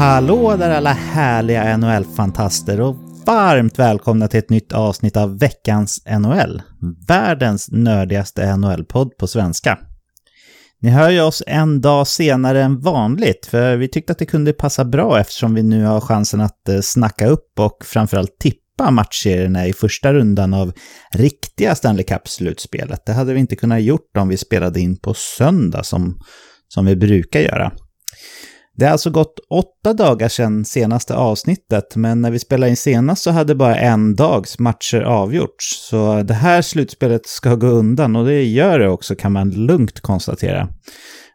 Hallå där alla härliga NHL-fantaster och varmt välkomna till ett nytt avsnitt av veckans NHL. Världens nördigaste NHL-podd på svenska. Ni hör ju oss en dag senare än vanligt, för vi tyckte att det kunde passa bra eftersom vi nu har chansen att eh, snacka upp och framförallt tippa matchserierna i första rundan av riktiga Stanley Cup-slutspelet. Det hade vi inte kunnat gjort om vi spelade in på söndag som, som vi brukar göra. Det har alltså gått åtta dagar sedan senaste avsnittet, men när vi spelade in senast så hade bara en dags matcher avgjorts. Så det här slutspelet ska gå undan och det gör det också kan man lugnt konstatera.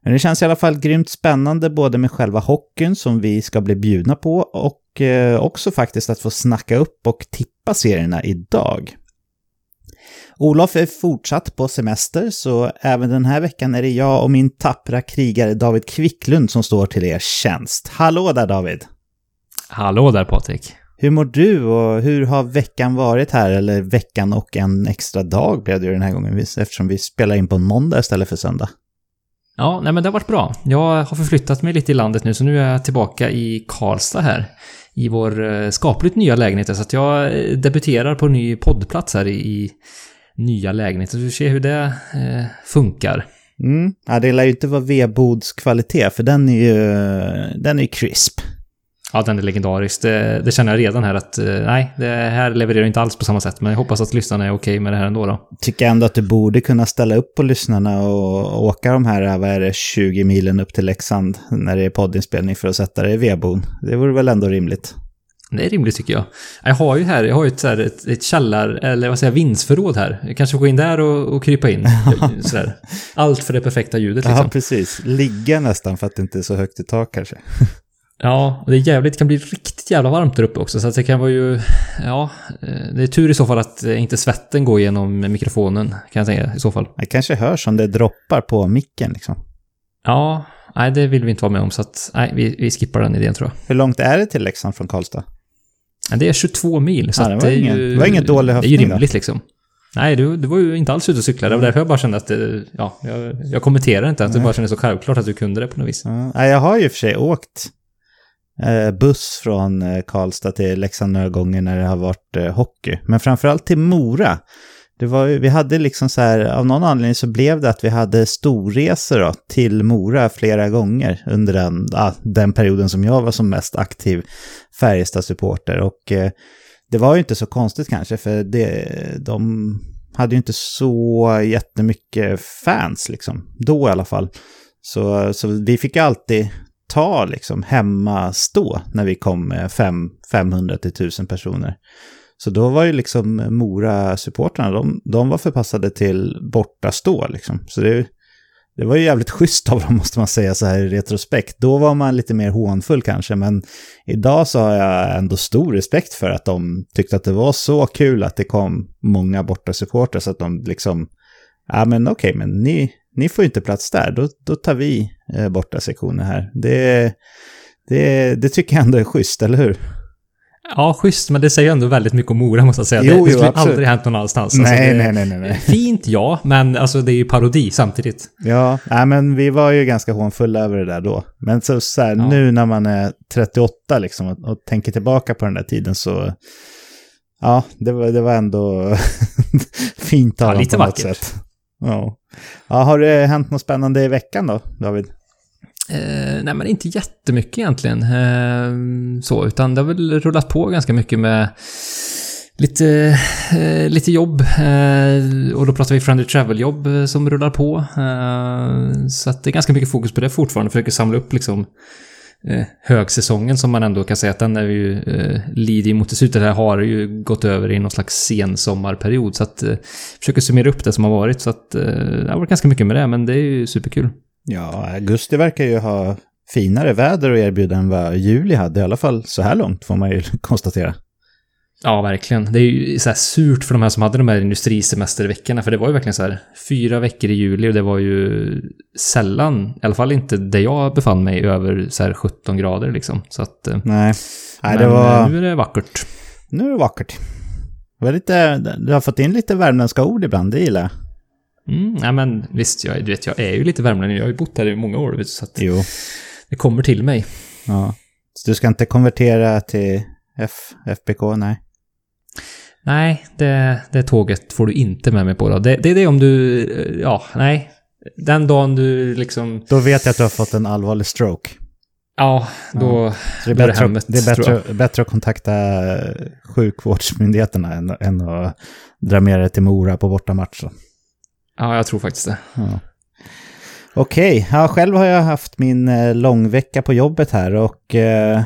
Men det känns i alla fall grymt spännande både med själva hockeyn som vi ska bli bjudna på och eh, också faktiskt att få snacka upp och tippa serierna idag. Olof är fortsatt på semester, så även den här veckan är det jag och min tappra krigare David Kvicklund som står till er tjänst. Hallå där David! Hallå där Patrik! Hur mår du och hur har veckan varit här? Eller veckan och en extra dag blev det ju den här gången eftersom vi spelar in på en måndag istället för söndag. Ja, nej men det har varit bra. Jag har förflyttat mig lite i landet nu så nu är jag tillbaka i Karlstad här. I vår eh, skapligt nya lägenhet. Så att jag eh, debuterar på en ny poddplats här i nya lägenheter. Så vi får se hur det eh, funkar. Mm. Ja, det lär ju inte vara vedbodskvalitet, för den är ju den är crisp. Ja, den är legendarisk. Det, det, känner jag redan här att eh, nej, det här levererar inte alls på samma sätt. Men jag hoppas att lyssnarna är okej med det här ändå då. Tycker ändå att du borde kunna ställa upp på lyssnarna och åka de här, vad är det, 20 milen upp till Leksand när det är poddinspelning för att sätta dig i vedbon. Det vore väl ändå rimligt. Det är rimligt tycker jag. Jag har ju här, jag har ju ett, så här, ett, ett källar, eller vad säger jag, vindsförråd här. Jag kanske får gå in där och, och krypa in. Sådär. Allt för det perfekta ljudet liksom. Ja, precis. Ligga nästan för att det inte är så högt i tak kanske. Ja, och det är jävligt, det kan bli riktigt jävla varmt där uppe också. Så att det kan vara ju, ja, det är tur i så fall att inte svetten går igenom mikrofonen, kan jag säga i så fall. Det kanske hörs om det droppar på micken liksom. Ja, nej det vill vi inte vara med om så att, nej, vi, vi skippar den idén tror jag. Hur långt är det till Leksand från Karlstad? Det är 22 mil, så ja, det, var det, är ingen, ju, det var ingen dålig höftning Det är ju rimligt då. liksom. Nej, du, du var ju inte alls ute och cyklade. Det var därför jag bara kände att, ja, jag, jag kommenterar inte. Att det bara kändes så självklart att du kunde det på något vis. Ja, jag har ju för sig åkt eh, buss från eh, Karlstad till Leksand några gånger när det har varit eh, hockey. Men framförallt till Mora. Det var, vi hade liksom så här, av någon anledning så blev det att vi hade storresor då, till Mora flera gånger under den, ah, den perioden som jag var som mest aktiv Färjestad-supporter. Och eh, det var ju inte så konstigt kanske, för det, de hade ju inte så jättemycket fans liksom, då i alla fall. Så, så vi fick alltid ta liksom hemma stå när vi kom eh, med 500 till 1000 personer. Så då var ju liksom Mora-supportrarna, de, de var förpassade till bortastå liksom. Så det, det var ju jävligt schysst av dem måste man säga så här i retrospekt. Då var man lite mer hånfull kanske, men idag så har jag ändå stor respekt för att de tyckte att det var så kul att det kom många bortasupportrar så att de liksom, ja men okej, okay, men ni, ni får inte plats där, då, då tar vi eh, borta sektioner här. Det, det, det tycker jag ändå är schysst, eller hur? Ja, schysst, men det säger ändå väldigt mycket om Mora måste jag säga. Jo, det, det skulle aldrig hänt någon annanstans. Nej, alltså, det, nej, nej, nej, Fint ja, men alltså det är ju parodi samtidigt. Ja, nej, men vi var ju ganska hånfulla över det där då. Men så, så här, ja. nu när man är 38 liksom och, och, tänker tillbaka på den där tiden så... Ja, det var, det var ändå fint av ja, lite på något vackert. sätt. Ja. ja. Har det hänt något spännande i veckan då, David? Eh, nej, men inte jättemycket egentligen. Eh, så, utan det har väl rullat på ganska mycket med lite, eh, lite jobb. Eh, och då pratar vi Friendly Travel-jobb eh, som rullar på. Eh, så att det är ganska mycket fokus på det fortfarande. Försöker samla upp liksom eh, högsäsongen som man ändå kan säga att den är ju eh, lider mot det slutet här har ju gått över i någon slags sensommarperiod så att eh, försöker summera upp det som har varit så att eh, det har varit ganska mycket med det men det är ju superkul. Ja, augusti verkar ju ha finare väder att erbjuda än vad juli hade, i alla fall så här långt får man ju konstatera. Ja, verkligen. Det är ju så här surt för de här som hade de här industrisemesterveckorna, för det var ju verkligen så här fyra veckor i juli och det var ju sällan, i alla fall inte där jag befann mig, över så här 17 grader liksom. Så att... Eh, Nej, Nej det var... Eh, nu är det vackert. Nu är det vackert. Det var lite, du har fått in lite värmländska ord ibland, det gillar jag. Mm, ja, men visst, jag, du vet, jag är ju lite värmlänning. Jag har ju bott här i många år, vet, så att jo. det kommer till mig. Ja. Så du ska inte konvertera till F, FBK, nej? Nej, det, det tåget får du inte med mig på då. Det, det är det om du... Ja, nej. Den dagen du liksom... Då vet jag att du har fått en allvarlig stroke. Ja, då... Så det är bättre, hemmet, det är bättre, bättre att kontakta sjukvårdsmyndigheterna än, än att dra med dig till Mora på bortamatch. Ja, jag tror faktiskt det. Ja. Okej, okay. ja, själv har jag haft min eh, långvecka på jobbet här och eh,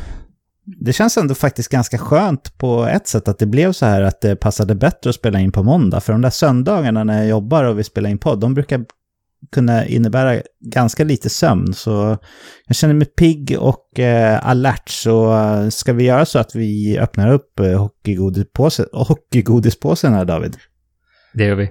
det känns ändå faktiskt ganska skönt på ett sätt att det blev så här att det passade bättre att spela in på måndag. För de där söndagarna när jag jobbar och vi spelar in podd, de brukar kunna innebära ganska lite sömn. Så jag känner mig pigg och eh, alert. Så uh, ska vi göra så att vi öppnar upp eh, hockeygodispåsen, hockeygodispåsen här David? Det gör vi.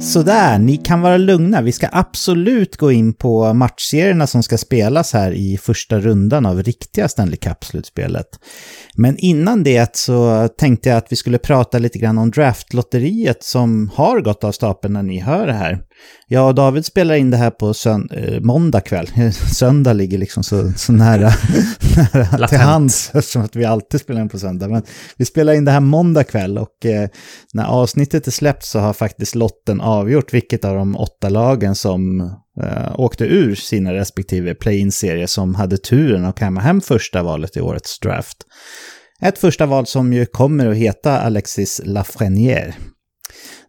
Sådär, ni kan vara lugna. Vi ska absolut gå in på matchserierna som ska spelas här i första rundan av riktiga Stanley Cup-slutspelet. Men innan det så tänkte jag att vi skulle prata lite grann om draftlotteriet som har gått av stapeln när ni hör det här. Och David spelar in det här på sönd äh, måndag kväll. Söndag ligger liksom så, så nära, nära till hands eftersom att vi alltid spelar in på söndag. Men vi spelar in det här måndag kväll och eh, när avsnittet är släppt så har faktiskt lotten avgjort vilket av de åtta lagen som eh, åkte ur sina respektive play-in-serier som hade turen att kamma hem första valet i årets draft. Ett första val som ju kommer att heta Alexis Lafreniere.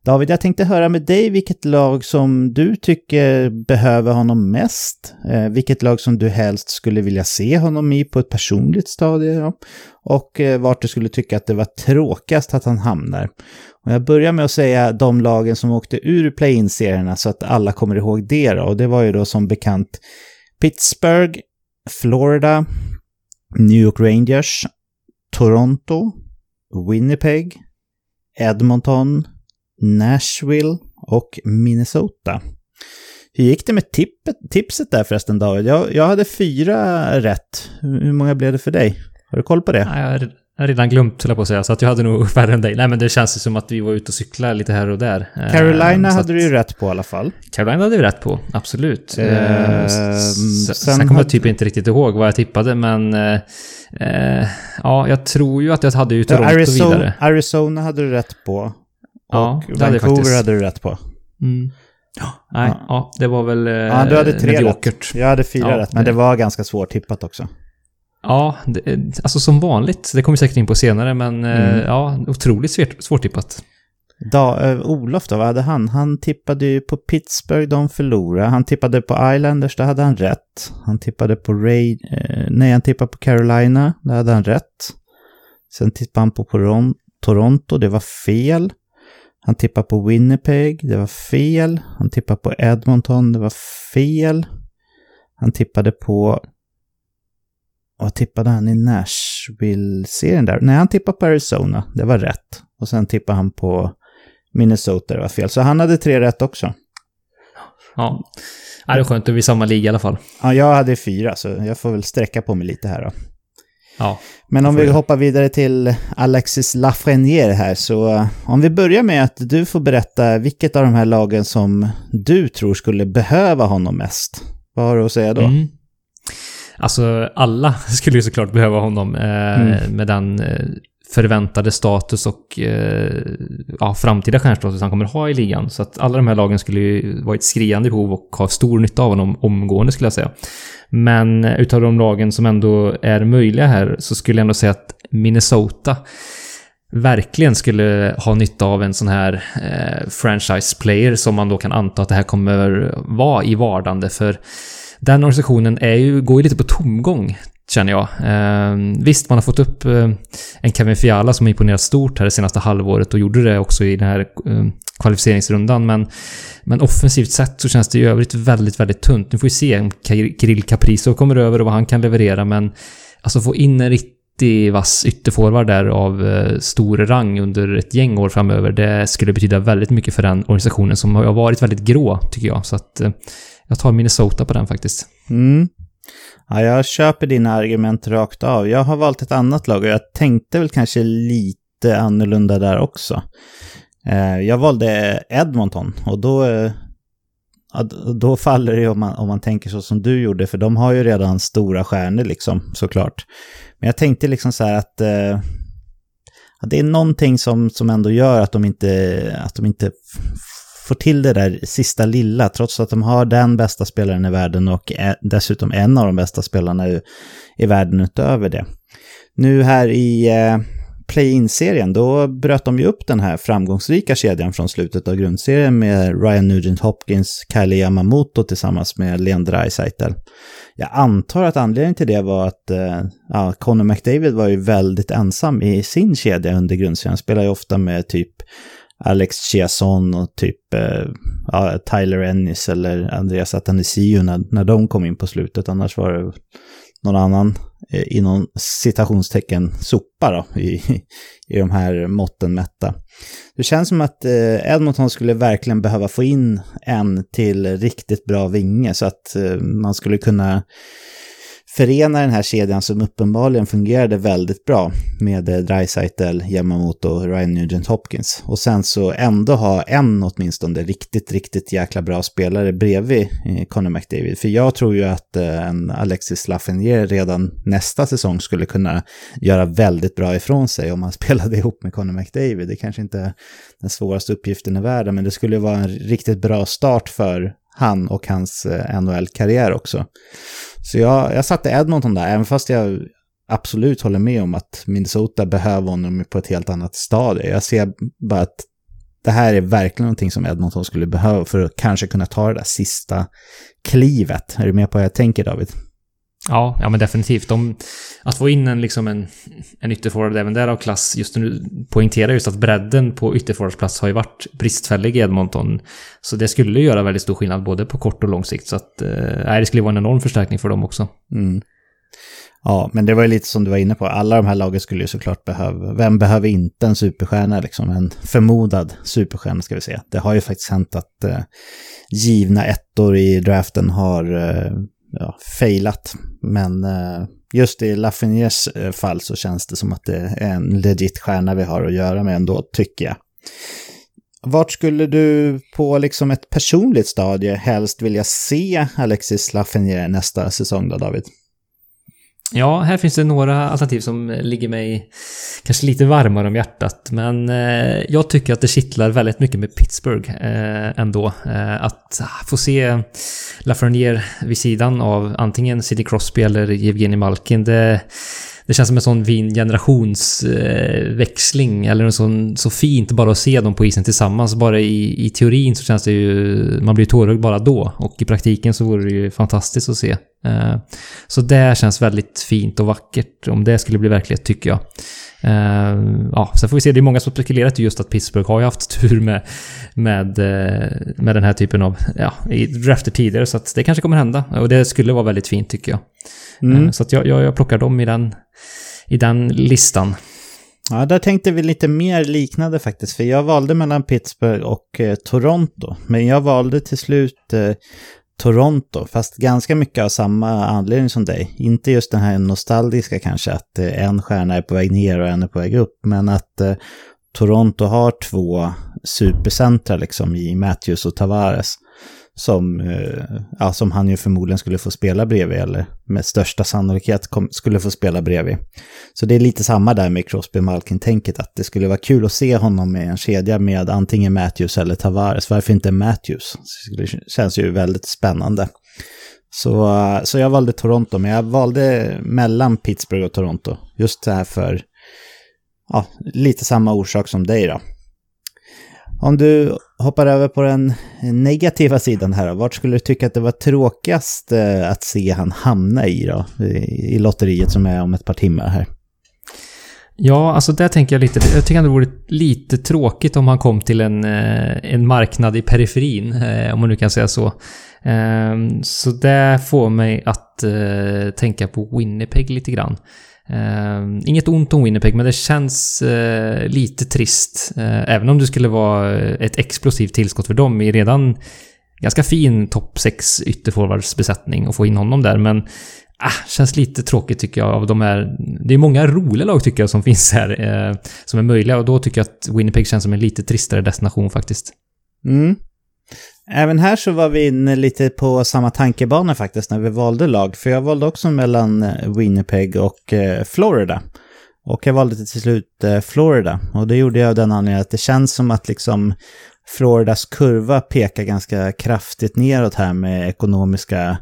David, jag tänkte höra med dig vilket lag som du tycker behöver honom mest. Eh, vilket lag som du helst skulle vilja se honom i på ett personligt stadie. Ja. Och eh, vart du skulle tycka att det var tråkigast att han hamnar. Och jag börjar med att säga de lagen som åkte ur play-in-serierna så att alla kommer ihåg det då. Och det var ju då som bekant Pittsburgh, Florida, New York Rangers, Toronto, Winnipeg, Edmonton, Nashville och Minnesota. Hur gick det med tippet, tipset där förresten David? Jag, jag hade fyra rätt. Hur många blev det för dig? Har du koll på det? jag har redan glömt, höll jag på att säga, så att jag hade nog färre än dig. Nej, men det känns ju som att vi var ute och cyklade lite här och där. Carolina uh, hade du ju rätt på i alla fall. Carolina hade vi rätt på, absolut. Uh, uh, sen, sen kommer jag typ inte riktigt ihåg vad jag tippade, men... ja, jag tror ju att jag hade ju Toronto Arizona, vidare. Arizona hade du rätt på. Ja, och Vancouver faktiskt... hade du rätt på. Mm. Ja, nej, ja. ja. det var väl Ja, du hade tre rätt. Jag hade fyra ja, rätt, men det var ganska svårtippat också. Ja, det, alltså som vanligt. Det kommer vi säkert in på senare, men eh, mm. ja, otroligt svårt, svårtippat. Da, uh, Olof då, vad hade han? Han tippade ju på Pittsburgh, de förlorade. Han tippade på Islanders, där hade han rätt. Han tippade på Ray... Uh, nej, han tippade på Carolina, där hade han rätt. Sen tippade han på Toronto, det var fel. Han tippade på Winnipeg, det var fel. Han tippade på Edmonton, det var fel. Han tippade på... Vad tippade han i Nashville-serien där? Nej, han tippade på Arizona, det var rätt. Och sen tippade han på Minnesota, det var fel. Så han hade tre rätt också. Ja, det är skönt att vi är i samma liga i alla fall. Ja, jag hade fyra, så jag får väl sträcka på mig lite här då. Ja, Men om vi det. hoppar vidare till Alexis Lafreniere här, så eh, om vi börjar med att du får berätta vilket av de här lagen som du tror skulle behöva honom mest. Vad har du att säga då? Mm. Alltså alla skulle ju såklart behöva honom eh, mm. med den eh, förväntade status och eh, ja, framtida stjärnstatus han kommer ha i ligan. Så att alla de här lagen skulle ju vara ett skriande behov och ha stor nytta av honom omgående skulle jag säga. Men utav de lagen som ändå är möjliga här så skulle jag ändå säga att Minnesota verkligen skulle ha nytta av en sån här eh, franchise player som man då kan anta att det här kommer vara i vardande för den organisationen är ju, går ju lite på tomgång känner jag. Eh, visst, man har fått upp eh, en Kevin Fiala som har imponerat stort här det senaste halvåret och gjorde det också i den här eh, kvalificeringsrundan. Men, men offensivt sett så känns det i övrigt väldigt, väldigt tunt. Nu får vi se om Kirill Caprizo kommer över och vad han kan leverera, men alltså få in en riktig vass ytterforward där av eh, stor rang under ett gäng år framöver, det skulle betyda väldigt mycket för den organisationen som har varit väldigt grå, tycker jag. Så att eh, jag tar Minnesota på den faktiskt. Mm. Ja, jag köper dina argument rakt av. Jag har valt ett annat lag och jag tänkte väl kanske lite annorlunda där också. Eh, jag valde Edmonton och då, eh, då faller det ju om man, om man tänker så som du gjorde, för de har ju redan stora stjärnor liksom, såklart. Men jag tänkte liksom så här att eh, det är någonting som, som ändå gör att de inte, att de inte får till det där sista lilla, trots att de har den bästa spelaren i världen och dessutom en av de bästa spelarna i, i världen utöver det. Nu här i play-in-serien, då bröt de ju upp den här framgångsrika kedjan från slutet av grundserien med Ryan Nugent Hopkins, Kylie Yamamoto tillsammans med Leon Draisaitl. Jag antar att anledningen till det var att eh, ja, Conor McDavid var ju väldigt ensam i sin kedja under grundserien. Han spelar ju ofta med typ Alex Chiasson och typ eh, ja, Tyler Ennis eller Andreas Atanasio när, när de kom in på slutet. Annars var det någon annan eh, inom citationstecken sopa då, i, i de här måtten mätta. Det känns som att eh, Edmonton skulle verkligen behöva få in en till riktigt bra vinge så att eh, man skulle kunna förena den här kedjan som uppenbarligen fungerade väldigt bra med eh, Dreisaitl, Yamamoto och Ryan Nugent Hopkins. Och sen så ändå ha en åtminstone riktigt, riktigt jäkla bra spelare bredvid eh, Conor McDavid. För jag tror ju att eh, en Alexis Lafreniere redan nästa säsong skulle kunna göra väldigt bra ifrån sig om han spelade ihop med Conor McDavid. Det kanske inte är den svåraste uppgiften i världen, men det skulle vara en riktigt bra start för han och hans NHL-karriär också. Så jag, jag satte Edmonton där, även fast jag absolut håller med om att Minnesota behöver honom på ett helt annat stadie. Jag ser bara att det här är verkligen någonting som Edmonton skulle behöva för att kanske kunna ta det där sista klivet. Är du med på vad jag tänker David? Ja, ja men definitivt. De, att få in en, liksom en, en ytterforward även där av klass, just nu poängterar just att bredden på ytterforwardsplats har ju varit bristfällig i Edmonton. Så det skulle göra väldigt stor skillnad både på kort och lång sikt. Så att, eh, det skulle vara en enorm förstärkning för dem också. Mm. Ja, men det var ju lite som du var inne på. Alla de här lagen skulle ju såklart behöva... Vem behöver inte en superstjärna liksom? En förmodad superstjärna ska vi säga. Det har ju faktiskt hänt att eh, givna ettor i draften har eh, ja, failat. Men eh, just i Lafreniers eh, fall så känns det som att det är en legit stjärna vi har att göra med ändå, tycker jag. Vart skulle du på liksom ett personligt stadie helst vilja se Alexis Lafreniere nästa säsong då, David? Ja, här finns det några alternativ som ligger mig kanske lite varmare om hjärtat. Men eh, jag tycker att det kittlar väldigt mycket med Pittsburgh eh, ändå. Eh, att få se Lafreniere vid sidan av antingen Sidney Crosby eller Evgeni Malkin. Det, det känns som en sån fin generationsväxling. Eh, eller en sån, så fint bara att se dem på isen tillsammans. Bara i, i teorin så känns det ju... Man blir tårögd bara då. Och i praktiken så vore det ju fantastiskt att se. Eh, så det känns väldigt fint och vackert om det skulle bli verklighet tycker jag. Uh, ja, sen får vi se. Det är många som spekulerat just att Pittsburgh har ju haft tur med, med, eh, med den här typen av ja, drafter tidigare. Så att det kanske kommer hända. Och det skulle vara väldigt fint tycker jag. Mm. Uh, så att jag, jag, jag plockar dem i den, i den listan. Ja, där tänkte vi lite mer liknande faktiskt. För jag valde mellan Pittsburgh och eh, Toronto. Men jag valde till slut eh, Toronto, fast ganska mycket av samma anledning som dig. Inte just den här nostalgiska kanske, att eh, en stjärna är på väg ner och en är på väg upp, men att eh, Toronto har två supercentra liksom i Matthews och Tavares som, eh, ja, som han ju förmodligen skulle få spela bredvid, eller med största sannolikhet kom, skulle få spela bredvid. Så det är lite samma där med Crosby Malkin-tänket, att det skulle vara kul att se honom i en kedja med antingen Matthews eller Tavares. Varför inte Matthews? Det känns ju väldigt spännande. Så, så jag valde Toronto, men jag valde mellan Pittsburgh och Toronto. Just det här för, ja, lite samma orsak som dig då. Om du hoppar över på den negativa sidan här, vart skulle du tycka att det var tråkigast eh, att se han hamna i då? I lotteriet som är om ett par timmar här. Ja, alltså där tänker jag lite, jag tycker det vore lite tråkigt om han kom till en, eh, en marknad i periferin, eh, om man nu kan säga så. Ehm, så det får mig att tänka på Winnipeg lite grann. Uh, inget ont om Winnipeg, men det känns uh, lite trist. Uh, även om det skulle vara ett explosivt tillskott för dem i redan ganska fin topp 6 ytterforwardsbesättning och få in honom där. Men ah, känns lite tråkigt tycker jag av de här... Det är många roliga lag tycker jag som finns här som är möjliga och då tycker jag att Winnipeg känns som en lite tristare destination faktiskt. Mm. Även här så var vi inne lite på samma tankebana faktiskt när vi valde lag. För jag valde också mellan eh, Winnipeg och eh, Florida. Och jag valde till slut eh, Florida. Och det gjorde jag av den anledningen att det känns som att liksom Floridas kurva pekar ganska kraftigt neråt här med ekonomiska,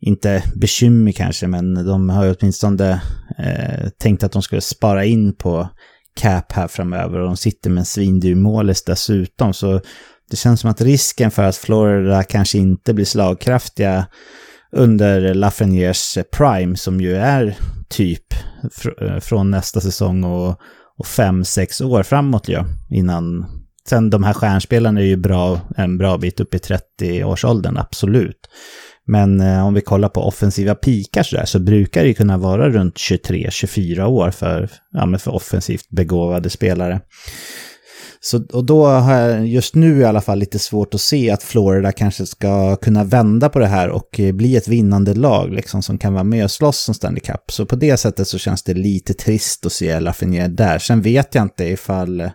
inte bekymmer kanske, men de har ju åtminstone eh, tänkt att de skulle spara in på cap här framöver och de sitter med en svindyr målis dessutom. Så det känns som att risken för att Florida kanske inte blir slagkraftiga under Lafreniers prime, som ju är typ fr eh, från nästa säsong och, och fem, sex år framåt ju, innan... Sen de här stjärnspelarna är ju bra, en bra bit upp i 30-årsåldern, absolut. Men eh, om vi kollar på offensiva pikar så, där, så brukar det kunna vara runt 23-24 år för, ja, för offensivt begåvade spelare. Så, och då har jag just nu i alla fall lite svårt att se att Florida kanske ska kunna vända på det här och eh, bli ett vinnande lag liksom, som kan vara med och slåss som Stanley Cup. Så på det sättet så känns det lite trist att se Lafreniere där. Sen vet jag inte ifall, eh,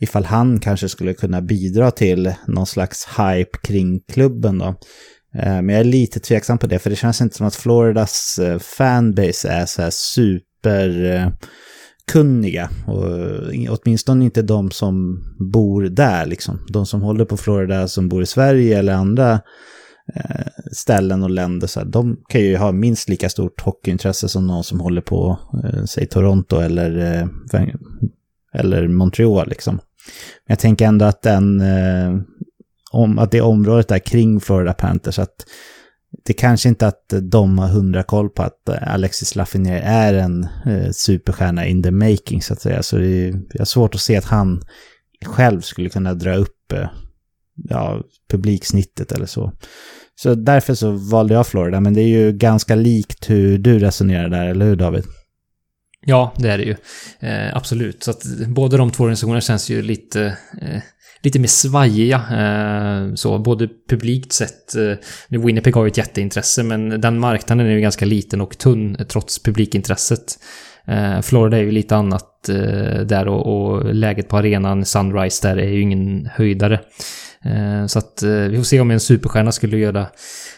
ifall han kanske skulle kunna bidra till någon slags hype kring klubben då. Eh, men jag är lite tveksam på det, för det känns inte som att Floridas fanbase är så här super kunniga. Och eh, åtminstone inte de som bor där liksom. De som håller på Florida som bor i Sverige eller andra eh, ställen och länder. Så här, de kan ju ha minst lika stort hockeyintresse som någon som håller på, eh, säg Toronto eller, eh, eller Montreal liksom. Men jag tänker ändå att den, eh, om, att det området där kring Florida Panthers, att det kanske inte att de har hundra koll på att eh, Alexis Lafreniere är en eh, superstjärna in the making så att säga. Så det är, det är svårt att se att han själv skulle kunna dra upp eh, ja, publiksnittet eller så. Så därför så valde jag Florida, men det är ju ganska likt hur du resonerar där, eller hur David? Ja, det är det ju. Eh, absolut. Så att båda de två organisationerna känns ju lite eh, lite mer svajiga. Eh, så, både publikt sett. Eh, Winnipeg har ju ett jätteintresse, men den marknaden är ju ganska liten och tunn trots publikintresset. Eh, Florida är ju lite annat eh, där och, och, läget på arenan, Sunrise där, är ju ingen höjdare. Eh, så att eh, vi får se om en superstjärna skulle göra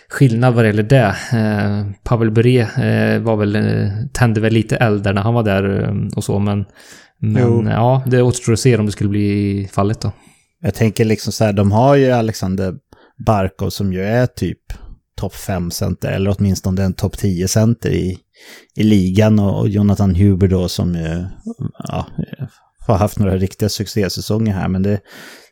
skillnad vad det gäller det. Eh, Pavel Bure var väl, tände väl lite eld där när han var där och så, men men ja, det återstår att se om det skulle bli fallet då. Jag tänker liksom så här, de har ju Alexander Barkov som ju är typ topp 5 center, eller åtminstone en topp 10 center i, i ligan och Jonathan Huber då som ju ja, har haft några riktiga succésäsonger här, men det,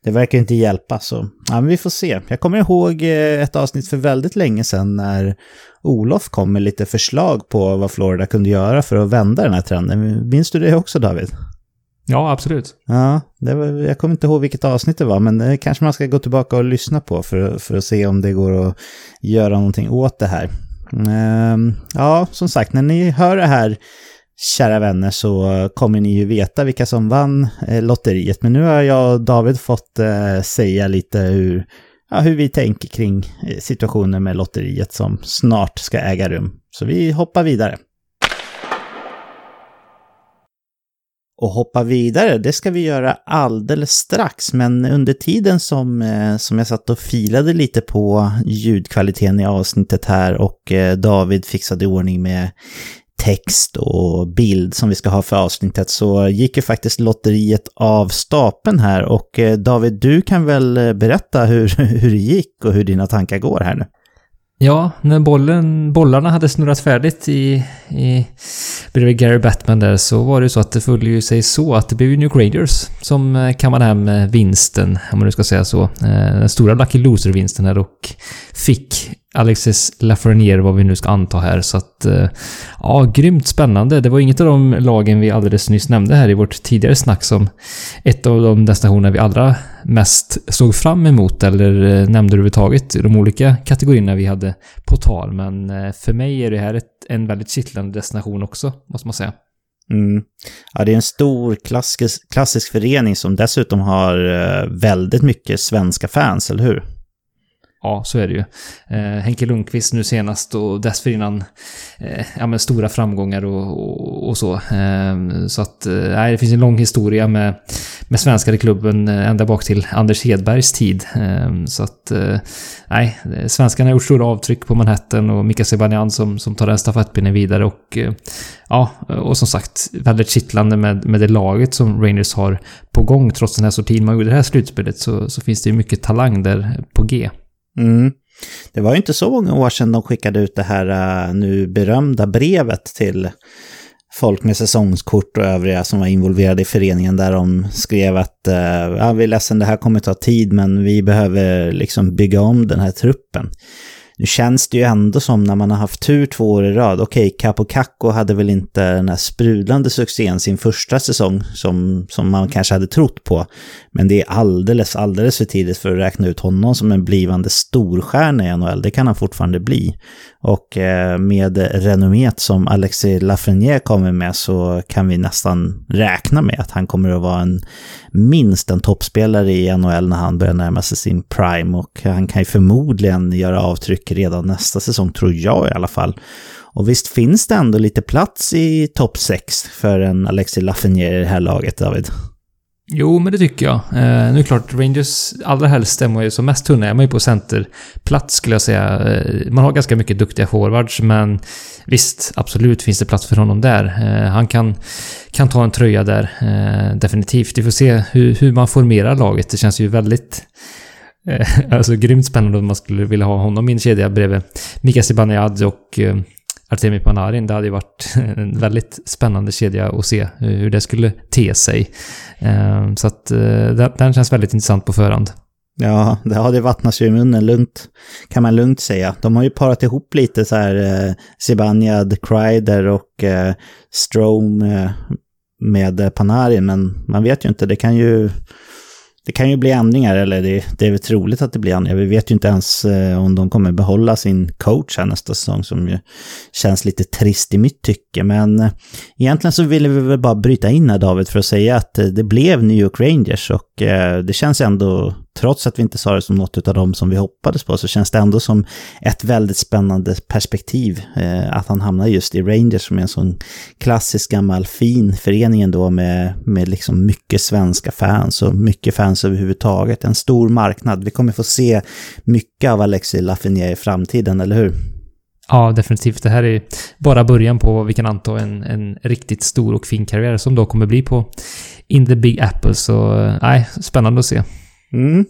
det verkar inte hjälpa. Så ja, men vi får se. Jag kommer ihåg eh, ett avsnitt för väldigt länge sedan när Olof kom med lite förslag på vad Florida kunde göra för att vända den här trenden. Minns du det också David? Ja, absolut. Ja, det var, jag kommer inte ihåg vilket avsnitt det var, men det kanske man ska gå tillbaka och lyssna på för, för att se om det går att göra någonting åt det här. Ehm, ja, som sagt, när ni hör det här, kära vänner, så kommer ni ju veta vilka som vann eh, lotteriet. Men nu har jag och David fått eh, säga lite hur, ja, hur vi tänker kring eh, situationen med lotteriet som snart ska äga rum. Så vi hoppar vidare. Och hoppa vidare. Det ska vi göra alldeles strax, men under tiden som, eh, som jag satt och filade lite på ljudkvaliteten i avsnittet här och eh, David fixade i ordning med text och bild som vi ska ha för avsnittet så gick ju faktiskt lotteriet av stapeln här och eh, David, du kan väl berätta hur, hur det gick och hur dina tankar går här nu? Ja, när bollen, bollarna hade snurrat färdigt i, i, bredvid Gary Batman där så var det ju så att det följde ju sig så att det blev New Graders som eh, kammade hem eh, vinsten, om man nu ska säga så. Eh, den stora Lucky Loser-vinsten här och fick Alexis Lafreniere, vad vi nu ska anta här. Så att, eh, ja, grymt spännande. Det var inget av de lagen vi alldeles nyss nämnde här i vårt tidigare snack som ett av de destinationer vi allra mest såg fram emot eller eh, nämnde överhuvudtaget i de olika kategorierna vi hade på tal. Men eh, för mig är det här ett, en väldigt kittlande destination också, måste man säga. Mm. Ja, det är en stor klassisk, klassisk förening som dessutom har väldigt mycket svenska fans, eller hur? Ja, så är det ju. Eh, Henke Lundqvist nu senast och dessförinnan eh, ja, men stora framgångar och, och, och så. Eh, så att, eh, nej, det finns en lång historia med, med svenskar i klubben eh, ända bak till Anders Hedbergs tid. Eh, så att, eh, nej, svenskarna har gjort stora avtryck på Manhattan och Mika Zibanejad som, som tar den stafettpinnen vidare och ja, och som sagt väldigt kittlande med, med det laget som Rangers har på gång trots den här sortin man gjorde i det här slutspelet så, så finns det ju mycket talang där på G. Mm. Det var ju inte så många år sedan de skickade ut det här uh, nu berömda brevet till folk med säsongskort och övriga som var involverade i föreningen där de skrev att uh, ja, vi är ledsen, det här kommer ta tid men vi behöver liksom bygga om den här truppen. Nu känns det ju ändå som när man har haft tur två år i rad. Okej, Capo Caco hade väl inte den här sprudlande succén sin första säsong som, som man kanske hade trott på. Men det är alldeles, alldeles för tidigt för att räkna ut honom som en blivande storstjärna i NHL. Det kan han fortfarande bli. Och eh, med renommet som Alexis Lafreniere kommer med så kan vi nästan räkna med att han kommer att vara en minst en toppspelare i NHL när han börjar närma sig sin prime. Och han kan ju förmodligen göra avtryck redan nästa säsong, tror jag i alla fall. Och visst finns det ändå lite plats i topp 6 för en Alexis Lafreniere i det här laget, David? Jo, men det tycker jag. Eh, nu är det klart, Rangers allra helst är man ju som mest tunna är man ju på centerplats skulle jag säga. Eh, man har ganska mycket duktiga forwards, men visst, absolut finns det plats för honom där. Eh, han kan, kan ta en tröja där, eh, definitivt. Vi får se hur, hur man formerar laget. Det känns ju väldigt eh, alltså grymt spännande om man skulle vilja ha honom i en kedja bredvid Mika Zibanejad och eh, Artemi Panarin. Det hade ju varit en väldigt spännande kedja att se hur det skulle te sig. Ehm, så att eh, den känns väldigt intressant på förhand. Ja, det, har det vattnas ju i munnen lugnt, kan man lugnt säga. De har ju parat ihop lite så här eh, Zibanejad, Kreider och eh, Strome eh, med Panarin, men man vet ju inte, det kan ju det kan ju bli ändringar, eller det, det är väl troligt att det blir ändringar. Vi vet ju inte ens eh, om de kommer behålla sin coach här nästa säsong, som ju känns lite trist i mitt tycke. Men eh, egentligen så ville vi väl bara bryta in här, David, för att säga att eh, det blev New York Rangers och eh, det känns ändå trots att vi inte sa det som något av dem som vi hoppades på, så känns det ändå som ett väldigt spännande perspektiv eh, att han hamnar just i Rangers som är en sån klassisk gammal fin förening ändå med, med liksom mycket svenska fans och mycket fans överhuvudtaget. En stor marknad. Vi kommer få se mycket av Alexis Lafreniere i framtiden, eller hur? Ja, definitivt. Det här är bara början på vad vi kan anta en, en riktigt stor och fin karriär som då kommer bli på In the Big Apple. Så eh, nej, spännande att se. Mm.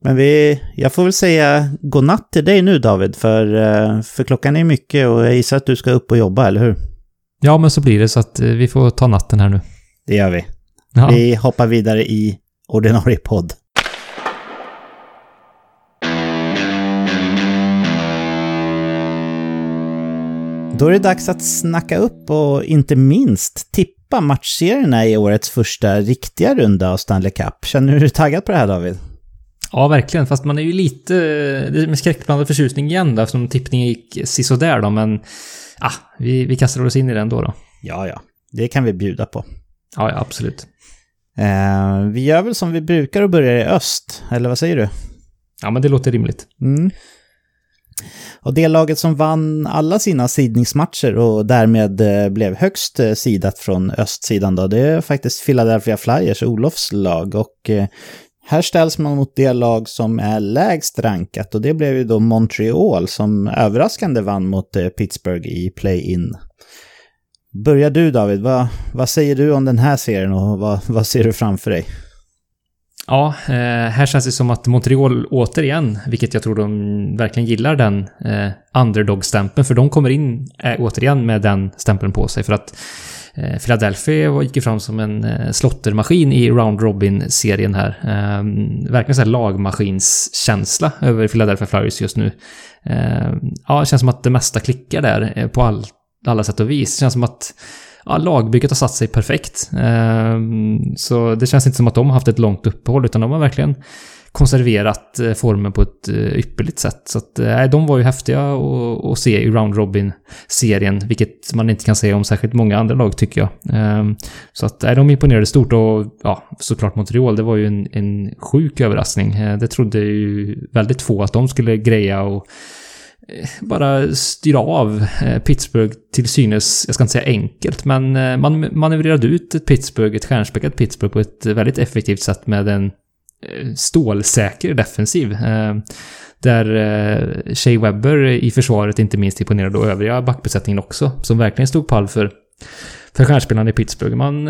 Men vi, jag får väl säga godnatt till dig nu David, för, eh, för klockan är mycket och jag gissar att du ska upp och jobba, eller hur? Ja, men så blir det så att eh, vi får ta natten här nu. Det gör vi. Ja. Vi hoppar vidare i ordinarie podd. Då är det dags att snacka upp och inte minst tippa matchserierna i årets första riktiga runda av Stanley Cup. Känner du dig taggad på det här David? Ja, verkligen. Fast man är ju lite det med skräckblandad förtjusning igen då, eftersom tippningen gick sisådär då. Men ah, vi, vi kastar oss in i den då. då. Ja, ja. Det kan vi bjuda på. Ja, ja absolut. Eh, vi gör väl som vi brukar och börjar i öst, eller vad säger du? Ja, men det låter rimligt. Mm. Och det laget som vann alla sina sidningsmatcher och därmed eh, blev högst eh, sidat från östsidan då, det är faktiskt Philadelphia Flyers, Olofs lag. Och eh, här ställs man mot det lag som är lägst rankat och det blev ju då Montreal som överraskande vann mot Pittsburgh i play-in. Börjar du David, vad, vad säger du om den här serien och vad, vad ser du framför dig? Ja, eh, här känns det som att Montreal återigen, vilket jag tror de verkligen gillar den eh, underdog-stämpeln, för de kommer in eh, återigen med den stämpeln på sig för att eh, Philadelphia gick ju fram som en eh, slottermaskin i Round Robin-serien här. Ehm, verkligen så här lagmaskinskänsla över Philadelphia Flyers just nu. Ehm, ja, det känns som att det mesta klickar där eh, på all, alla sätt och vis. Det känns som att ja, lagbygget har satt sig perfekt. Ehm, så det känns inte som att de har haft ett långt uppehåll, utan de har verkligen konserverat eh, formen på ett eh, ypperligt sätt. Så att, eh, nej, de var ju häftiga att, se i Round Robin-serien, vilket man inte kan säga om särskilt många andra lag tycker jag. Ehm, så att de imponerade stort och ja, såklart Montreal, det var ju en, en sjuk överraskning. Det trodde ju väldigt få att de skulle greja och Eh, bara styra av eh, Pittsburgh till synes, jag ska inte säga enkelt, men eh, man manövrerade ut ett Pittsburgh, ett stjärnspäckat Pittsburgh på ett väldigt effektivt sätt med en stålsäker defensiv. Där Shea Webber i försvaret inte minst imponerade och övriga backbesättningen också, som verkligen stod pall för för stjärnspelarna i Pittsburgh. Man,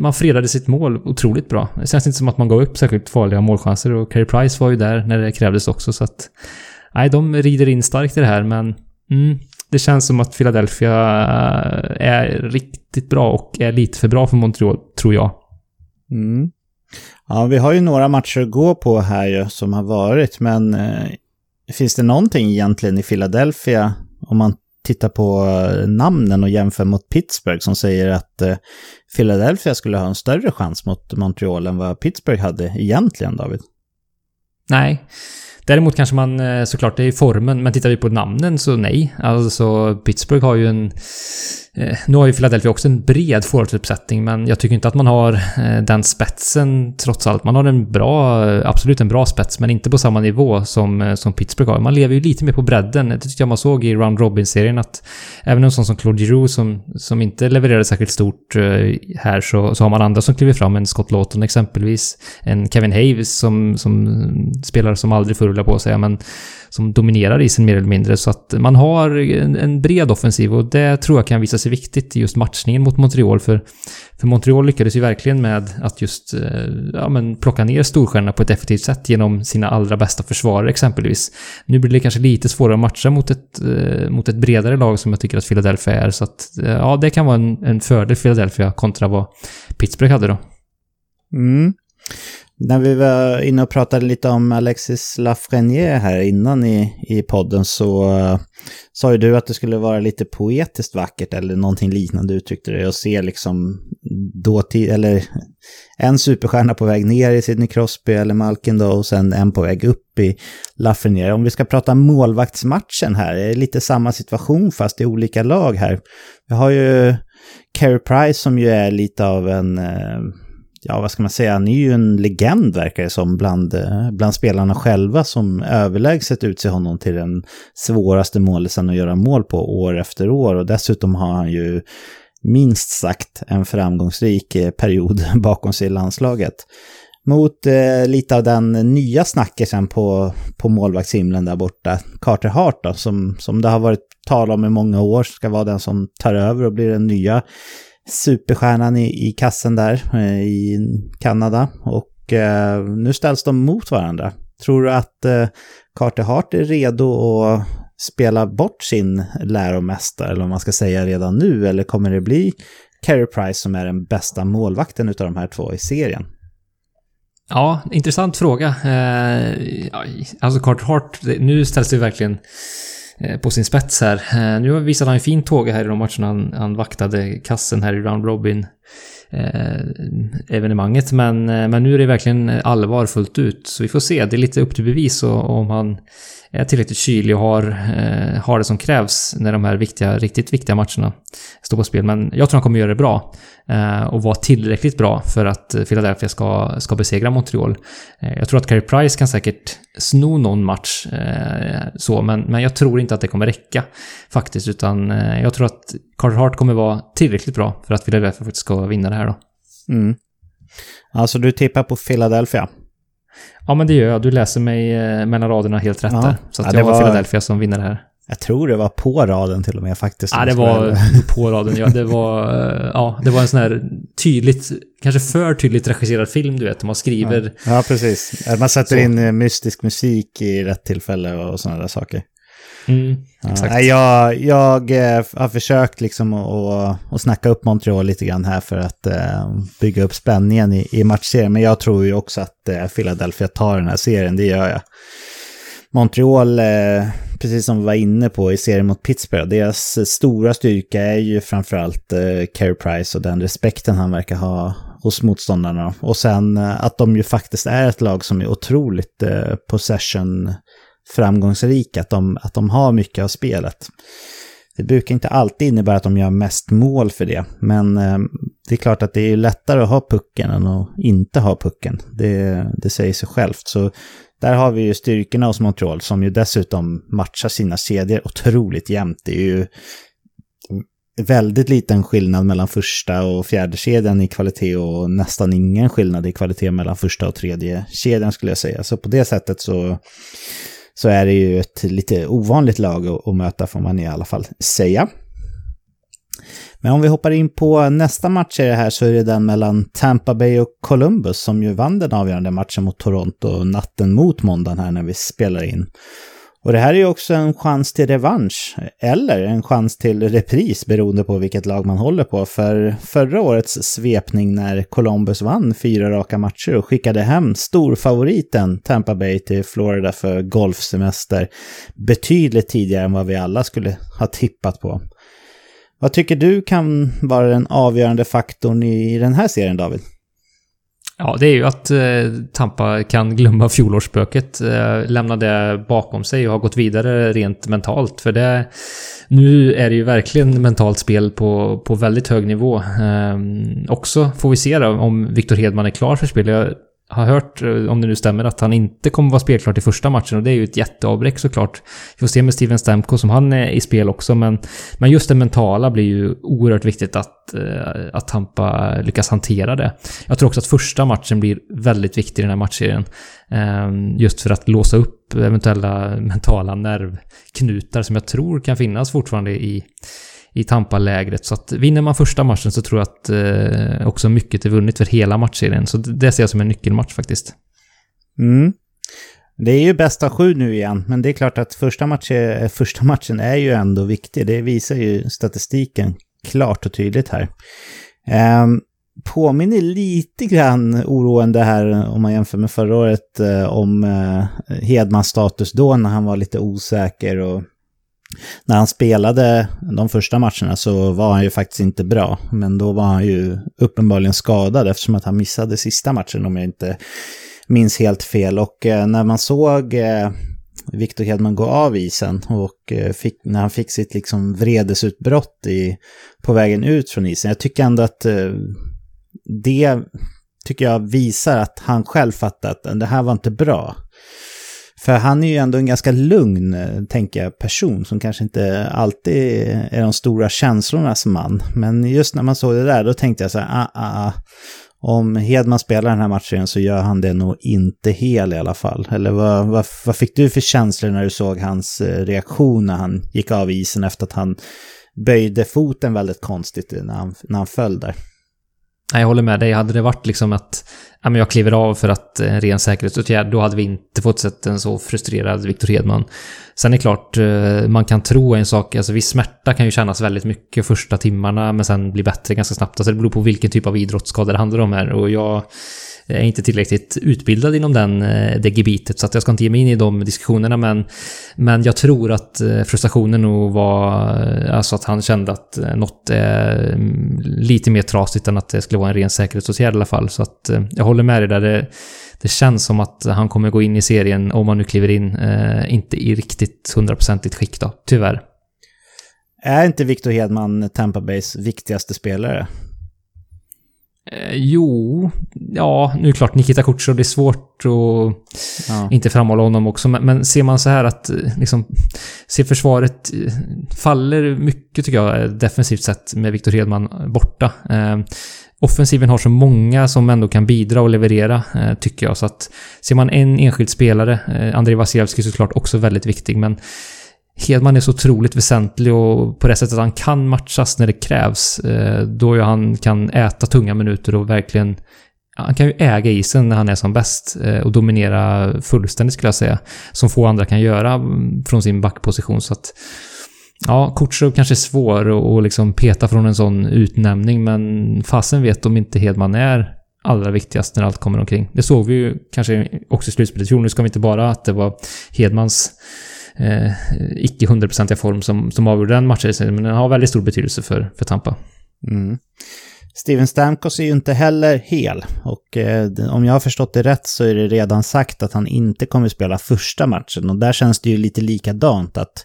man fredade sitt mål otroligt bra. Det känns inte som att man gav upp särskilt farliga målchanser och Carey Price var ju där när det krävdes också så att... Nej, de rider in starkt i det här men... Mm, det känns som att Philadelphia eh, är riktigt bra och är lite för bra för Montreal, tror jag. Mm. Ja, vi har ju några matcher att gå på här ju, som har varit, men eh, finns det någonting egentligen i Philadelphia, om man tittar på eh, namnen och jämför mot Pittsburgh som säger att eh, Philadelphia skulle ha en större chans mot Montreal än vad Pittsburgh hade egentligen, David? Nej. Däremot kanske man eh, såklart, det är formen, men tittar vi på namnen så nej. Alltså Pittsburgh har ju en Eh, nu har ju Philadelphia också en bred forwardsuppsättning, men jag tycker inte att man har eh, den spetsen trots allt. Man har en bra, absolut en bra spets, men inte på samma nivå som, eh, som Pittsburgh har. Man lever ju lite mer på bredden. Det tyckte jag man såg i Round Robin-serien att även en sån som Claude Giroux som, som inte levererade särskilt stort här så, så har man andra som kliver fram. En Scott Lawton exempelvis. En Kevin Haves som, som spelar som aldrig förr, på sig, men som dominerar isen mer eller mindre. Så att man har en, en, bred offensiv och det tror jag kan visa sig viktigt i just matchningen mot Montreal. För, för Montreal lyckades ju verkligen med att just eh, ja, men plocka ner storstjärnorna på ett effektivt sätt genom sina allra bästa försvarare exempelvis. Nu blir det kanske lite svårare att matcha mot ett, eh, mot ett bredare lag som jag tycker att Philadelphia är. Så att eh, ja, det kan vara en, en fördel Philadelphia kontra vad Pittsburgh hade då. Mm. När vi var inne och pratade lite om Alexis Lafreniere här innan i, i podden så uh, sa ju du att det skulle vara lite poetiskt vackert eller någonting liknande uttryckte det och se liksom dåtid, eller en superstjärna på väg ner i Sidney Crosby eller Malkin då och sen en på väg upp i Lafreniere. Om vi ska prata målvaktsmatchen här, det är lite samma situation fast i olika lag här. Vi har ju Carey Price som ju är lite av en uh, ja vad ska man säga, han är ju en legend verkar det som bland, eh, bland spelarna själva som överlägset utser honom till den svåraste målisen att göra mål på år efter år och dessutom har han ju minst sagt en framgångsrik eh, period bakom sig i landslaget. Mot eh, lite av den nya snackisen på, på målvaktshimlen där borta, Carter Hart då, som, som det har varit tal om i många år, ska vara den som tar över och blir den nya superstjärnan i, i kassen där eh, i Kanada. Och eh, nu ställs de mot varandra. Tror du att eh, Carter Hart är redo att spela bort sin läromästare, eller vad man ska säga redan nu? Eller kommer det bli Carey Price som är den bästa målvakten av de här två i serien? Ja, intressant fråga. Eh, alltså Carter Hart, nu ställs det verkligen Eh, på sin spets här. Eh, nu visade han ju fin tåg här i de matcherna han, han vaktade kassen här i Round Robin eh, evenemanget. Men, men nu är det verkligen allvar fullt ut. Så vi får se. Det är lite upp till bevis och, om han är tillräckligt kylig och har, eh, har det som krävs när de här viktiga, riktigt viktiga matcherna står på spel. Men jag tror han kommer göra det bra eh, och vara tillräckligt bra för att eh, Philadelphia ska, ska besegra Montreal. Eh, jag tror att Carey Price kan säkert sno någon match eh, så, men, men jag tror inte att det kommer räcka faktiskt, utan eh, jag tror att Carter Hart kommer vara tillräckligt bra för att Philadelphia faktiskt ska vinna det här då. Mm. Alltså du tippar på Philadelphia? Ja, men det gör jag. Du läser mig eh, mellan raderna helt rätt ja. där. Så att ja, jag var... Philadelphia som vinner det här. Jag tror det var på raden till och med faktiskt. Ja, det var på raden. Ja, det var, eh, ja, det var en sån här tydligt, kanske för tydligt regisserad film, du vet. Man skriver... Ja, ja precis. Man sätter så. in eh, mystisk musik i rätt tillfälle och sådana där saker. Mm, ja, jag, jag eh, har försökt liksom att, att snacka upp Montreal lite grann här för att uh, bygga upp spänningen i, i matchserien. Men jag tror ju också att uh, Philadelphia tar den här serien, det gör jag. Montreal, precis som vi var inne på i serien mot Pittsburgh, deras stora styrka är ju framförallt Carey Price och den respekten han verkar ha hos motståndarna. Och sen att de ju faktiskt är ett lag som är otroligt possession framgångsrika, att de, att de har mycket av spelet. Det brukar inte alltid innebära att de gör mest mål för det, men eh, det är klart att det är lättare att ha pucken än att inte ha pucken. Det, det säger sig självt. Så där har vi ju styrkorna hos Montreal som ju dessutom matchar sina kedjor otroligt jämnt. Det är ju väldigt liten skillnad mellan första och fjärde kedjan i kvalitet och nästan ingen skillnad i kvalitet mellan första och tredje kedjan skulle jag säga. Så på det sättet så, så är det ju ett lite ovanligt lag att, att möta får man i alla fall säga. Men om vi hoppar in på nästa match i det här så är det den mellan Tampa Bay och Columbus som ju vann den avgörande matchen mot Toronto natten mot måndagen här när vi spelar in. Och det här är ju också en chans till revansch, eller en chans till repris beroende på vilket lag man håller på. För förra årets svepning när Columbus vann fyra raka matcher och skickade hem storfavoriten Tampa Bay till Florida för golfsemester betydligt tidigare än vad vi alla skulle ha tippat på. Vad tycker du kan vara den avgörande faktorn i den här serien, David? Ja, det är ju att eh, Tampa kan glömma fjolårsspöket, eh, lämna det bakom sig och ha gått vidare rent mentalt. För det, nu är det ju verkligen mentalt spel på, på väldigt hög nivå. Eh, också får vi se då, om Victor Hedman är klar för spel. Jag har hört, eh, om det nu stämmer, att han inte kommer vara spelklar till första matchen och det är ju ett jätteavbräck såklart. Vi får se med Steven Stamkos som han är i spel också, men, men just det mentala blir ju oerhört viktigt att, eh, att Tampa lyckas hantera det. Jag tror också att första matchen blir väldigt viktig i den här matchserien. Ehm, just för att låsa upp eventuella mentala nervknutar som jag tror kan finnas fortfarande i i Tampa-lägret. Så att vinner man första matchen så tror jag att eh, också mycket är vunnet för hela matchserien. Så det ser jag som en nyckelmatch faktiskt. Mm. Det är ju bästa sju nu igen, men det är klart att första, match är, eh, första matchen är ju ändå viktig. Det visar ju statistiken klart och tydligt här. Um, påminner lite grann oroande här om man jämför med förra året eh, om eh, Hedmans status då när han var lite osäker och när han spelade de första matcherna så var han ju faktiskt inte bra. Men då var han ju uppenbarligen skadad eftersom att han missade sista matchen om jag inte minns helt fel. Och eh, när man såg eh, Victor Hedman gå av isen och eh, fick, när han fick sitt liksom vredesutbrott i, på vägen ut från isen. Jag tycker ändå att eh, det tycker jag visar att han själv fattat att det här var inte bra. För han är ju ändå en ganska lugn, tänker jag, person som kanske inte alltid är de stora känslornas man. Men just när man såg det där, då tänkte jag så här, ah, ah, ah. Om Hedman spelar den här matchen så gör han det nog inte hel i alla fall. Eller vad, vad, vad fick du för känslor när du såg hans eh, reaktion när han gick av isen efter att han böjde foten väldigt konstigt när han, när han föll där? Jag håller med dig. Hade det varit liksom att ja, men jag kliver av för att en ren säkerhetsåtgärd, då hade vi inte fått sett en så frustrerad Viktor Hedman. Sen är det klart, eh, man kan tro en sak, alltså viss smärta kan ju kännas väldigt mycket första timmarna, men sen bli bättre ganska snabbt. Alltså det beror på vilken typ av idrottsskada det handlar om här. Och jag jag är inte tillräckligt utbildad inom den, eh, det gebitet, så att jag ska inte ge mig in i de diskussionerna, men, men jag tror att eh, frustrationen nog var eh, alltså att han kände att något är mm, lite mer trasigt än att det skulle vara en ren säkerhetsåtgärd i alla fall. Så att jag håller med dig där. Det, det känns som att han kommer gå in i serien, om han nu kliver in, inte i riktigt hundraprocentigt skick då, tyvärr. Är inte Victor Hedman Tampa Bays viktigaste spelare? Eh, jo, ja, nu är det klart Nikita Kutjerov, det är svårt att ja. inte framhålla honom också. Men, men, ser man så här att eh, liksom, ser försvaret eh, faller mycket tycker jag defensivt sett med Viktor Hedman borta. Eh, offensiven har så många som ändå kan bidra och leverera, eh, tycker jag. Så att ser man en enskild spelare, eh, Andrei Vasilevski såklart också väldigt viktig, men Hedman är så otroligt väsentlig och på det sättet att han kan matchas när det krävs. Eh, då då han kan äta tunga minuter och verkligen... Han kan ju äga isen när han är som bäst eh, och dominera fullständigt skulle jag säga. Som få andra kan göra mm, från sin backposition. Så att, ja, Kutjerov kanske är svår att liksom peta från en sån utnämning, men fasen vet om inte Hedman är allra viktigast när allt kommer omkring. Det såg vi ju kanske också i slutspelet i fjol. Nu ska vi inte bara att det var Hedmans eh, icke hundraprocentiga form som, som avgjorde den matchen, men den har väldigt stor betydelse för, för Tampa. Mm. Steven Stamkos är ju inte heller hel. Och eh, om jag har förstått det rätt så är det redan sagt att han inte kommer spela första matchen. Och där känns det ju lite likadant att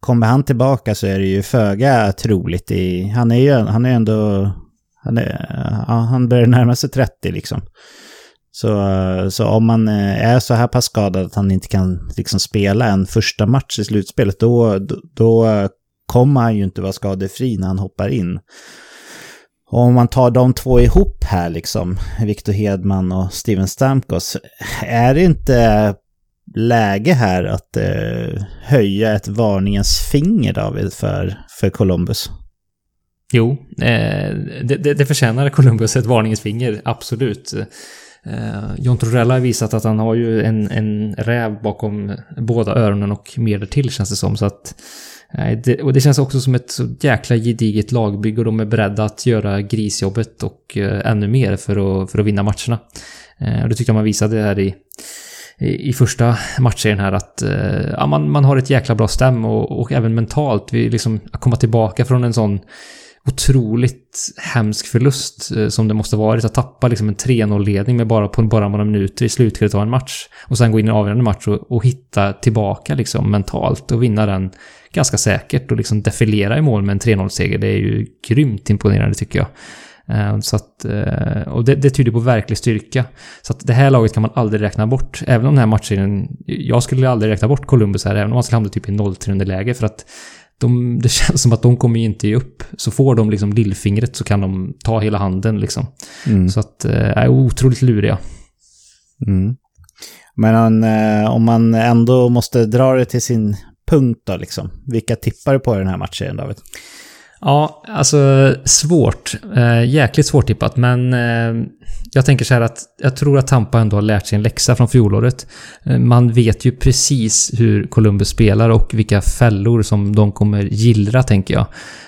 kommer han tillbaka så är det ju föga troligt. I, han är ju han är ändå... Han, är, ja, han börjar närma sig 30 liksom. Så, så om man eh, är så här pass skadad att han inte kan liksom spela en första match i slutspelet, då, då, då eh, kommer han ju inte vara skadefri när han hoppar in. Och om man tar de två ihop här, liksom, Victor Hedman och Steven Stamkos, är det inte läge här att eh, höja ett varningens finger, David, för, för Columbus? Jo, eh, det, det, det förtjänar Columbus ett varningens finger, absolut. Eh, John Torella har visat att han har ju en, en räv bakom båda öronen och mer till känns det som. Så att, nej, det, och det känns också som ett så jäkla gediget lagbygge och de är beredda att göra grisjobbet och eh, ännu mer för att, för att vinna matcherna. Eh, och det tyckte jag man visade här i, i, första matchen här att eh, ja, man, man har ett jäkla bra stäm och, och även mentalt. Vi liksom komma tillbaka från en sån otroligt hemsk förlust eh, som det måste varit. Att tappa liksom en 3-0-ledning med bara på bara några minuter i slutskedet av en match. Och sen gå in i en avgörande match och, och, hitta tillbaka liksom mentalt och vinna den ganska säkert och liksom defilera i mål med en 3-0-seger. Det är ju grymt imponerande tycker jag. Eh, så att, eh, och det, det tyder på verklig styrka. Så att det här laget kan man aldrig räkna bort. Även om den här matchen, jag skulle aldrig räkna bort Columbus här, även om man skulle hamna typ i 0-3 läge för att de, det känns som att de kommer inte ge upp. Så får de liksom lillfingret så kan de ta hela handen liksom. Mm. Så att, eh, är otroligt luriga. Mm. Men eh, om man ändå måste dra det till sin punkt då liksom. Vilka tippar du på i den här matchen David? Ja, alltså svårt. Eh, jäkligt svårtippat, men eh, jag tänker så här att jag tror att Tampa ändå har lärt sig en läxa från fjolåret. Eh, man vet ju precis hur Columbus spelar och vilka fällor som de kommer gillra, tänker jag.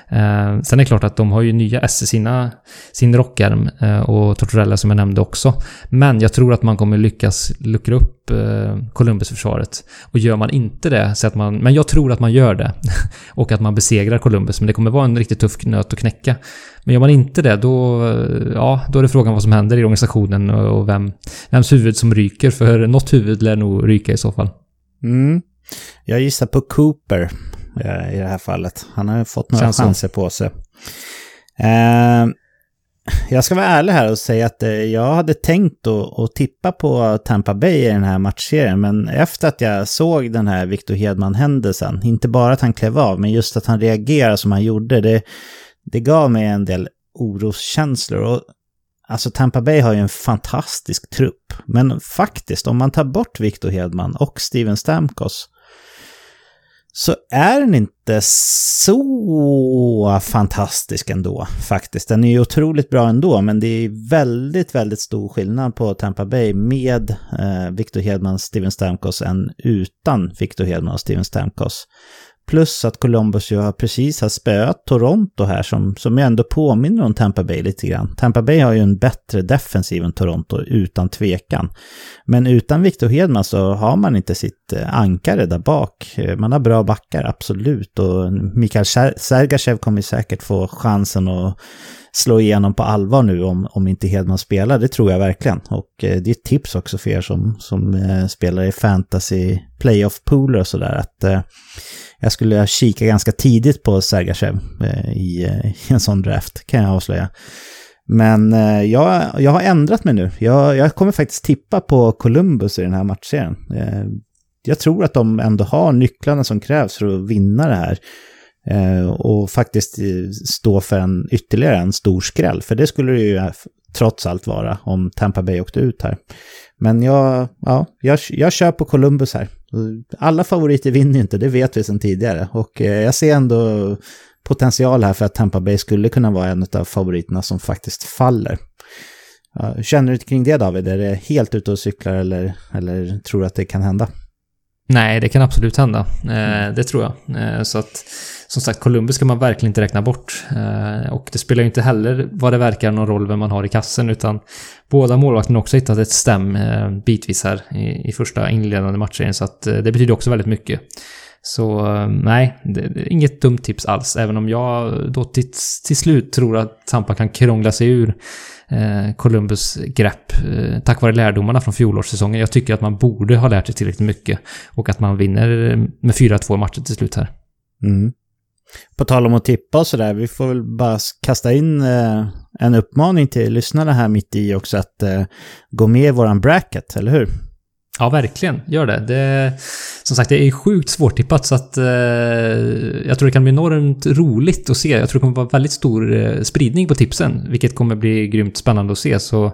Eh, sen är det klart att de har ju nya S i sina, sin rockärm eh, och Tortorella som jag nämnde också. Men jag tror att man kommer lyckas luckra upp eh, Columbus-försvaret. Och gör man inte det, så att man... Men jag tror att man gör det. och att man besegrar Columbus, men det kommer vara en riktigt tuff nöt att knäcka. Men gör man inte det, då, ja, då är det frågan vad som händer i organisationen och vem, vems huvud som ryker. För något huvud lär nog ryka i så fall. Mm. Jag gissar på Cooper i det här fallet. Han har fått några chanser på sig. Eh, jag ska vara ärlig här och säga att eh, jag hade tänkt att tippa på Tampa Bay i den här matchserien, men efter att jag såg den här Victor Hedman-händelsen, inte bara att han klev av, men just att han reagerade som han gjorde, det, det gav mig en del oroskänslor. Och, alltså Tampa Bay har ju en fantastisk trupp, men faktiskt om man tar bort Victor Hedman och Steven Stamkos så är den inte så fantastisk ändå faktiskt. Den är ju otroligt bra ändå, men det är väldigt, väldigt stor skillnad på Tampa Bay med eh, Victor Hedman Steven Stamkos än utan Victor Hedman och Steven Stamkos. Plus att Columbus ju har precis har spöat Toronto här som, som ju ändå påminner om Tampa Bay lite grann. Tampa Bay har ju en bättre defensiv än Toronto utan tvekan. Men utan Victor Hedman så har man inte sitt eh, ankare där bak. Eh, man har bra backar, absolut. Och Mikael Sergachev kommer säkert få chansen att slå igenom på allvar nu om, om inte Hedman spelar. Det tror jag verkligen. Och eh, det är ett tips också för er som, som eh, spelar i fantasy playoff pooler och sådär. Att eh, jag skulle kika ganska tidigt på Sergachev eh, i, eh, i, en sån draft, kan jag avslöja. Men eh, jag, jag har ändrat mig nu. Jag, jag kommer faktiskt tippa på Columbus i den här matchserien. Eh, jag tror att de ändå har nycklarna som krävs för att vinna det här. Eh, och faktiskt eh, stå för en ytterligare en stor skräll. För det skulle det ju eh, trots allt vara om Tampa Bay åkte ut här. Men jag, ja, jag, jag kör på Columbus här. Alla favoriter vinner inte, det vet vi sedan tidigare. Och eh, jag ser ändå potential här för att Tampa Bay skulle kunna vara en av favoriterna som faktiskt faller. Hur känner du kring det David? Är det helt ute och cyklar eller, eller tror du att det kan hända? Nej, det kan absolut hända. Eh, det tror jag. Eh, så att, som sagt, Columbus ska man verkligen inte räkna bort. Eh, och det spelar ju inte heller vad det verkar någon roll vem man har i kassen, utan båda målvakterna har också hittat ett stäm eh, bitvis här i, i första inledande matchen, så att eh, det betyder också väldigt mycket. Så eh, nej, det, det är inget dumt tips alls, även om jag då till, till slut tror att Tampa kan krångla sig ur eh, Columbus grepp eh, tack vare lärdomarna från fjolårssäsongen. Jag tycker att man borde ha lärt sig tillräckligt mycket och att man vinner eh, med 4-2 matcher till slut här. Mm. På tal om att tippa och sådär, vi får väl bara kasta in eh, en uppmaning till lyssnarna här mitt i också att eh, gå med i våran bracket, eller hur? Ja, verkligen. Gör det. det som sagt, det är sjukt svårtippat så att eh, jag tror det kan bli enormt roligt att se. Jag tror det kommer vara väldigt stor eh, spridning på tipsen, vilket kommer bli grymt spännande att se. Så,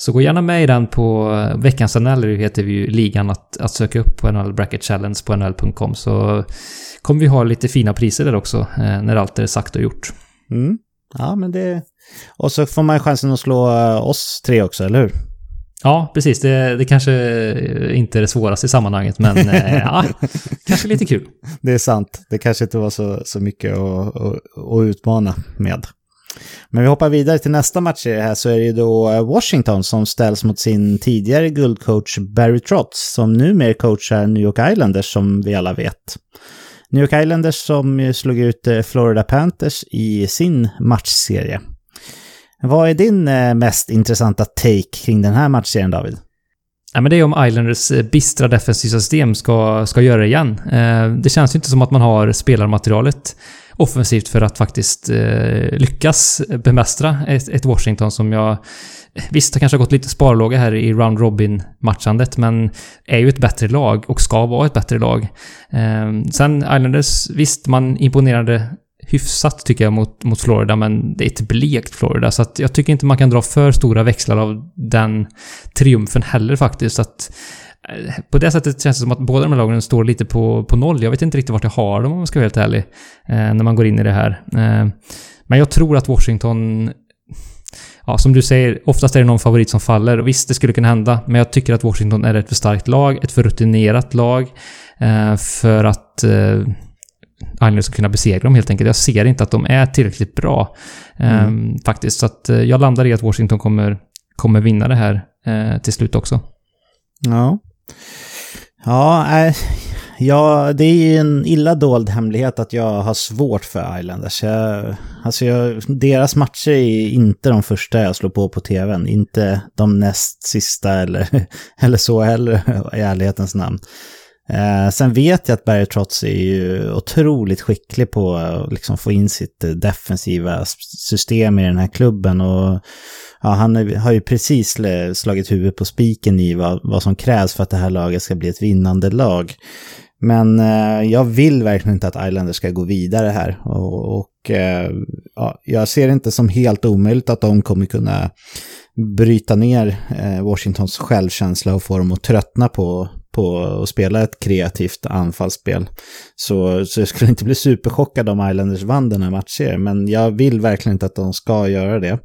så gå gärna med i den på veckans NHL, heter vi ju ligan att, att söka upp på NHL Bracket Challenge på nhl.com. Så kommer vi ha lite fina priser där också, eh, när allt är sagt och gjort. Mm. Ja, men det... Och så får man chansen att slå eh, oss tre också, eller hur? Ja, precis. Det, det kanske inte är det svåraste i sammanhanget, men eh, ja, kanske lite kul. Det är sant. Det kanske inte var så, så mycket att, att, att utmana med. Men vi hoppar vidare till nästa match i det här så är det då eh, Washington som ställs mot sin tidigare guldcoach Barry Trotz som numera coachar New York Islanders som vi alla vet. New York Islanders som slog ut eh, Florida Panthers i sin matchserie. Vad är din eh, mest intressanta take kring den här matchserien, David? Ja, men det är om Islanders bistra defensiva system ska, ska göra det igen. Det känns ju inte som att man har spelarmaterialet offensivt för att faktiskt eh, lyckas bemästra ett, ett Washington som jag... Visst, har kanske gått lite sparlåga här i Round Robin-matchandet, men är ju ett bättre lag och ska vara ett bättre lag. Ehm, sen Islanders, visst, man imponerade hyfsat tycker jag mot, mot Florida, men det är ett blekt Florida. Så att jag tycker inte man kan dra för stora växlar av den triumfen heller faktiskt. Att, på det sättet känns det som att båda de här lagen står lite på, på noll. Jag vet inte riktigt vart jag har dem om jag ska vara helt ärlig. Eh, när man går in i det här. Eh, men jag tror att Washington Ja, som du säger, oftast är det någon favorit som faller. Och visst, det skulle kunna hända. Men jag tycker att Washington är ett för starkt lag, ett för rutinerat lag. Eh, för att Islanders ska kunna besegra dem helt enkelt. Jag ser inte att de är tillräckligt bra mm. faktiskt. Så att jag landar i att Washington kommer, kommer vinna det här till slut också. Ja. Ja, äh, ja, det är ju en illa dold hemlighet att jag har svårt för Islanders. Jag, alltså jag, deras matcher är inte de första jag slår på på tvn. Inte de näst sista eller, eller så heller, i ärlighetens namn. Eh, sen vet jag att Barry Trotz är ju otroligt skicklig på att liksom få in sitt defensiva system i den här klubben. Och ja, han har ju precis slagit huvudet på spiken i vad, vad som krävs för att det här laget ska bli ett vinnande lag. Men eh, jag vill verkligen inte att Islanders ska gå vidare här. Och, och eh, ja, jag ser det inte som helt omöjligt att de kommer kunna bryta ner eh, Washingtons självkänsla och få dem att tröttna på, på att spela ett kreativt anfallsspel. Så, så jag skulle inte bli superchockad om Islanders vann den här matchen, men jag vill verkligen inte att de ska göra det.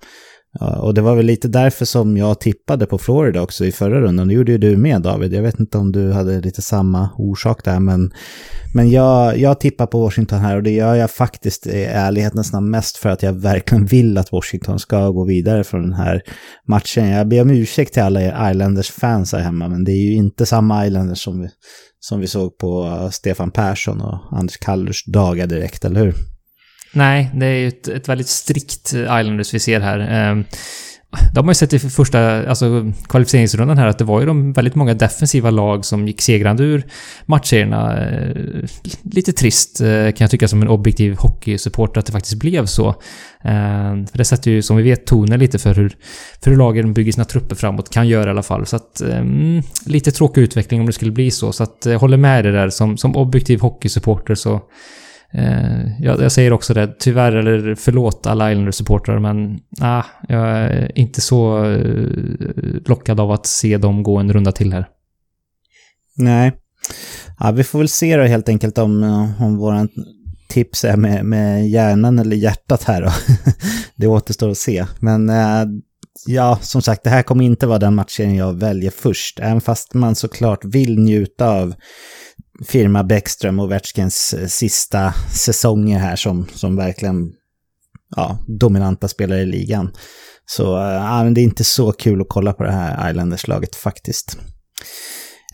Ja, och det var väl lite därför som jag tippade på Florida också i förra rundan. Det gjorde ju du med David. Jag vet inte om du hade lite samma orsak där, men, men jag, jag tippar på Washington här och det gör jag faktiskt i ärlighetens namn mest för att jag verkligen vill att Washington ska gå vidare från den här matchen. Jag ber om ursäkt till alla Islanders-fans här hemma, men det är ju inte samma Islanders som vi, som vi såg på Stefan Persson och Anders Kallers dagar direkt, eller hur? Nej, det är ju ett, ett väldigt strikt eh, Islanders vi ser här. Ehm, de har ju sett i första alltså, kvalificeringsrundan här att det var ju de väldigt många defensiva lag som gick segrande ur matchserierna. Eh, lite trist eh, kan jag tycka som en objektiv hockeysupporter att det faktiskt blev så. Ehm, för det sätter ju, som vi vet, tonen lite för hur, för hur lagen bygger sina trupper framåt. Kan göra i alla fall. Så att, ehm, lite tråkig utveckling om det skulle bli så. Så att jag håller med dig där. Som, som objektiv hockeysupporter så Eh, jag, jag, säger också det, tyvärr eller förlåt alla Islanders-supportrar men ah, jag är inte så eh, lockad av att se dem gå en runda till här. Nej. Ja, vi får väl se då helt enkelt om, eh, om våran tips är med, med hjärnan eller hjärtat här då. det återstår att se. Men eh, ja, som sagt, det här kommer inte vara den matchen jag väljer först. Även fast man såklart vill njuta av firma Bäckström och Vetskens eh, sista säsonger här som, som verkligen ja, dominanta spelare i ligan. Så eh, ja, det är inte så kul att kolla på det här Islanders-laget faktiskt.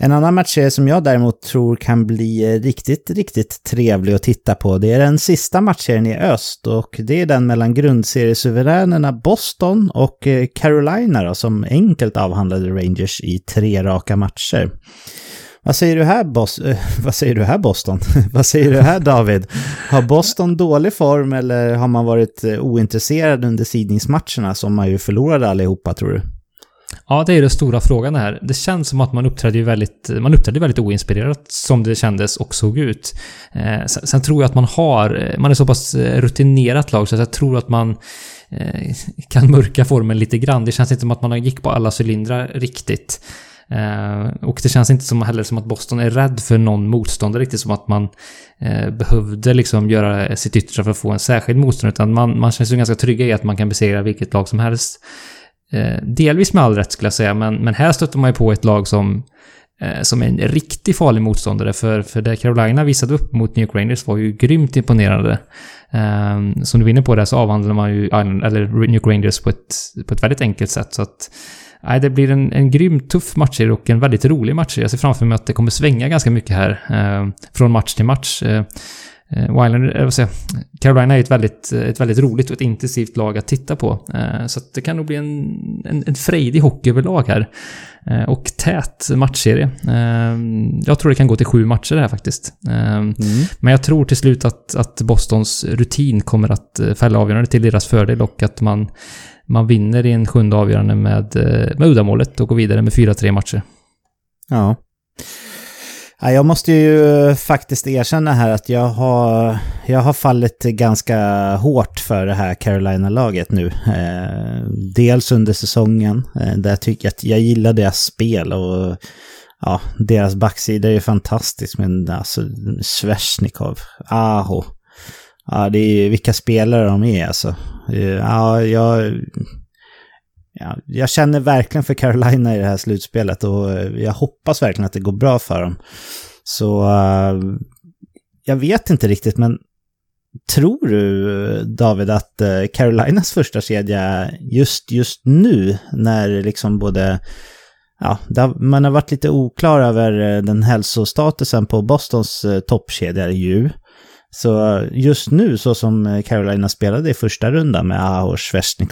En annan match som jag däremot tror kan bli eh, riktigt, riktigt trevlig att titta på, det är den sista matchen i öst och det är den mellan grundseriesuveränerna Boston och Carolina då, som enkelt avhandlade Rangers i tre raka matcher. Vad säger du här, Bos vad säger du här Boston? vad säger du här David? Har Boston dålig form eller har man varit eh, ointresserad under sidningsmatcherna som man ju förlorade allihopa tror du? Ja, det är den stora frågan här. Det känns som att man uppträdde väldigt, man uppträdde väldigt oinspirerat som det kändes och såg ut. Eh, sen, sen, tror jag att man har, eh, man är så pass eh, rutinerat lag så jag tror att man eh, kan mörka formen lite grann. Det känns inte som att man gick på alla cylindrar riktigt. Eh, och det känns inte som, heller som att Boston är rädd för någon motståndare riktigt som att man eh, behövde liksom göra sitt yttersta för att få en särskild motståndare. Utan man, man känns ju ganska trygga i att man kan besegra vilket lag som helst. Eh, delvis med all rätt skulle jag säga, men, men här stöter man ju på ett lag som, eh, som är en riktigt farlig motståndare. För, för det Carolina visade upp mot New York Rangers var ju grymt imponerande. Eh, som du vinner på det så avhandlar man ju Island, eller New York Rangers på ett, på ett väldigt enkelt sätt. Så att, nej, det blir en, en grymt tuff match och en väldigt rolig match. Jag ser framför mig att det kommer svänga ganska mycket här. Eh, från match till match. Eh, Eh, Wyland, eh, säger, Carolina är ett väldigt, ett väldigt roligt och ett intensivt lag att titta på. Eh, så det kan nog bli en, en, en frejdig hockey överlag här. Och tät matchserie. Jag tror det kan gå till sju matcher här faktiskt. Mm. Men jag tror till slut att, att Bostons rutin kommer att fälla avgörande till deras fördel och att man, man vinner i en sjunde avgörande med, med uddamålet och går vidare med fyra tre matcher. Ja. Jag måste ju eh, faktiskt erkänna här att jag har, jag har fallit ganska hårt för det här Carolina-laget nu. Eh, dels under säsongen, eh, där jag tycker att jag gillar deras spel och ja, deras backsida är ju fantastisk. Men alltså, Svesjnikov, Aho. Ja, det är ju vilka spelare de är alltså. Ja, jag, ja, jag känner verkligen för Carolina i det här slutspelet och eh, jag hoppas verkligen att det går bra för dem. Så uh, jag vet inte riktigt, men tror du eh, David att uh, Carolinas första kedja just, just nu när liksom både Ja, man har varit lite oklar över den hälsostatusen på Bostons toppkedja ju. Så just nu, så som Carolina spelade i första rundan med Aho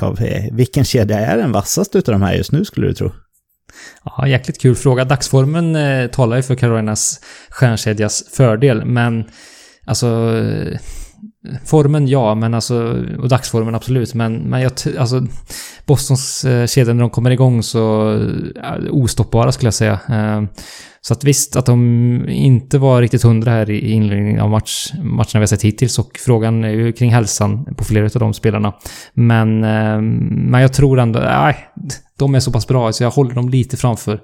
och eh, vilken kedja är den vassaste av de här just nu skulle du tro? Ja, jäkligt kul fråga. Dagsformen eh, talar ju för Carolinas stjärnkedjas fördel, men alltså Formen ja, men alltså, och dagsformen absolut. Men, men jag, alltså, Bostons eh, kedja när de kommer igång så eh, ostoppbara skulle jag säga. Eh, så att visst, att de inte var riktigt hundra här i inledningen av match, matcherna vi har sett hittills och frågan är ju kring hälsan på flera av de spelarna. Men, eh, men jag tror ändå, nej, de är så pass bra så jag håller dem lite framför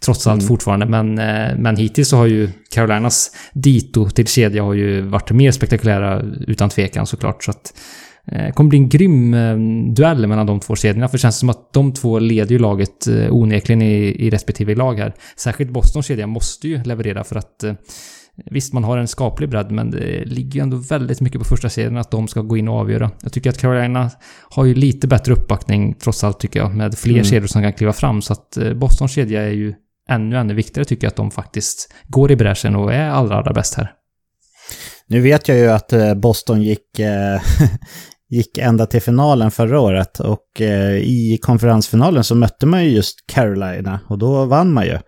trots allt mm. fortfarande. Men, eh, men hittills så har ju Carolinas dito till kedja har ju varit mer spektakulära utan tvekan såklart. Så att, det kommer bli en grym duell mellan de två kedjorna. För det känns som att de två leder ju laget onekligen i, i respektive lag här. Särskilt Bostons kedja måste ju leverera för att Visst, man har en skaplig bredd, men det ligger ju ändå väldigt mycket på första serien att de ska gå in och avgöra. Jag tycker att Carolina har ju lite bättre uppbackning, trots allt, tycker jag, med fler mm. kedjor som kan kliva fram. Så att Bostons kedja är ju ännu, ännu viktigare, tycker jag, att de faktiskt går i bräschen och är allra, allra bäst här. Nu vet jag ju att Boston gick gick ända till finalen förra året och eh, i konferensfinalen så mötte man ju just Carolina och då vann man ju.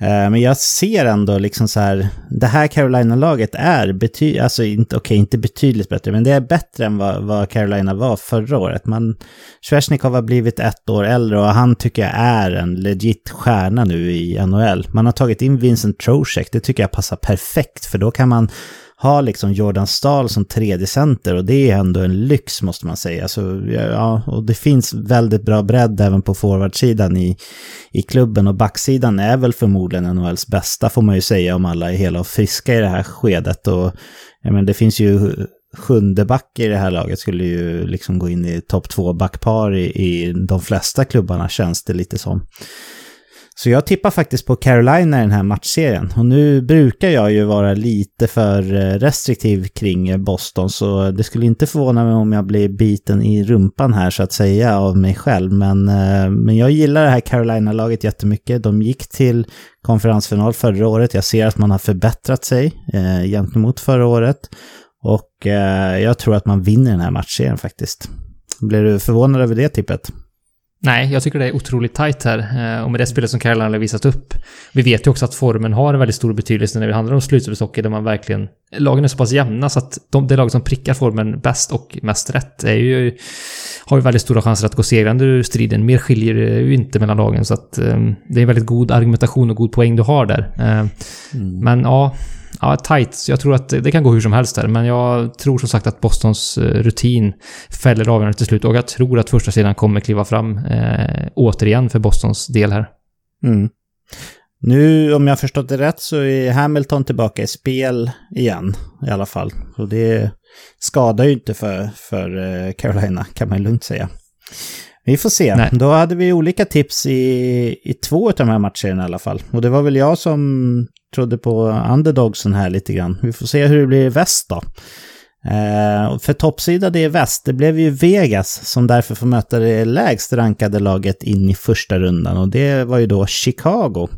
Eh, men jag ser ändå liksom så här, det här Carolina-laget är betydligt, alltså inte, okej, okay, inte betydligt bättre, men det är bättre än vad, vad Carolina var förra året. Man, Svesjnikov har blivit ett år äldre och han tycker jag är en legit stjärna nu i NHL. Man har tagit in Vincent Trocek, det tycker jag passar perfekt, för då kan man ha liksom Jordan Stahl som tredje center och det är ändå en lyx måste man säga. Alltså, Så, ja, och det finns väldigt bra bredd även på forwardsidan i, i klubben och backsidan är väl förmodligen NHLs bästa får man ju säga om alla är hela och friska i det här skedet. Och, ja, men det finns ju sjunde back i det här laget skulle ju liksom gå in i topp två backpar i, i de flesta klubbarna känns det lite som. Så jag tippar faktiskt på Carolina i den här matchserien. Och nu brukar jag ju vara lite för eh, restriktiv kring eh, Boston, så det skulle inte förvåna mig om jag blir biten i rumpan här så att säga av mig själv. Men, eh, men jag gillar det här Carolina-laget jättemycket. De gick till konferensfinal förra året. Jag ser att man har förbättrat sig eh, gentemot förra året. Och eh, jag tror att man vinner den här matchserien faktiskt. Blir du förvånad över det tippet? Nej, jag tycker det är otroligt tajt här. Eh, och med det spelet som Carolina har visat upp. Vi vet ju också att formen har väldigt stor betydelse när det handlar om slutspelshockey där man verkligen... Lagen är så pass jämna så att de, det lag som prickar formen bäst och mest rätt är ju... Har ju väldigt stora chanser att gå segrande ur striden. Mer skiljer det ju inte mellan lagen så att um, det är en väldigt god argumentation och god poäng du har där. Uh, mm. Men ja, ja, tight. Jag tror att det kan gå hur som helst där, men jag tror som sagt att Bostons eh, rutin fäller avgörandet till slut och jag tror att första sidan kommer kliva fram eh, återigen för Bostons del här. Mm. Nu, om jag har förstått det rätt, så är Hamilton tillbaka i spel igen i alla fall. Och det skadar ju inte för, för eh, Carolina, kan man lugnt säga. Vi får se. Nej. Då hade vi olika tips i, i två av de här matcherna i alla fall. Och det var väl jag som trodde på underdogsen här lite grann. Vi får se hur det blir i väst då. Eh, för toppsida det är väst, det blev ju Vegas som därför får möta det lägst rankade laget in i första rundan och det var ju då Chicago.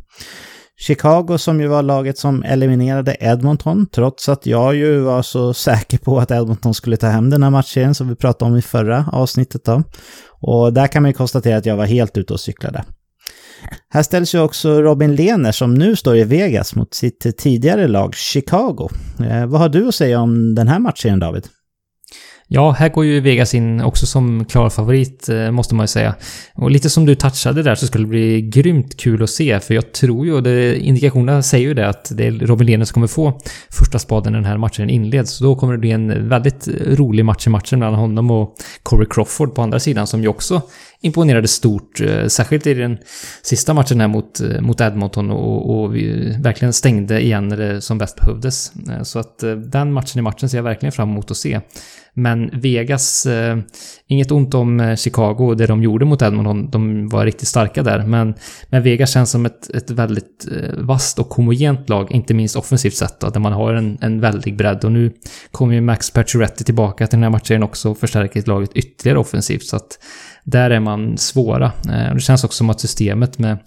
Chicago som ju var laget som eliminerade Edmonton, trots att jag ju var så säker på att Edmonton skulle ta hem den här matchen som vi pratade om i förra avsnittet då. Och där kan man ju konstatera att jag var helt ute och cyklade. Här ställs ju också Robin Lehner som nu står i Vegas mot sitt tidigare lag Chicago. Eh, vad har du att säga om den här matchen David? Ja, här går ju Vegas in också som klar favorit, eh, måste man ju säga. Och lite som du touchade där så skulle det bli grymt kul att se, för jag tror ju, och det, indikationerna säger ju det, att det är Robin Lehner som kommer få första spaden när den här matchen inleds. Så då kommer det bli en väldigt rolig match i matchen mellan honom och Corey Crawford på andra sidan, som ju också imponerade stort, eh, särskilt i den sista matchen här mot, eh, mot Edmonton och, och vi verkligen stängde igen när det som bäst behövdes. Eh, så att den matchen i matchen ser jag verkligen fram emot att se. Men Vegas, eh, inget ont om Chicago och det de gjorde mot Edmonton, de var riktigt starka där. Men, men Vegas känns som ett, ett väldigt eh, vasst och homogent lag, inte minst offensivt sett, då, där man har en, en väldig bredd. Och nu kommer ju Max Pacioretty tillbaka till den här matchen också och förstärker laget ytterligare offensivt. Så att där är man svåra. Eh, det känns också som att systemet med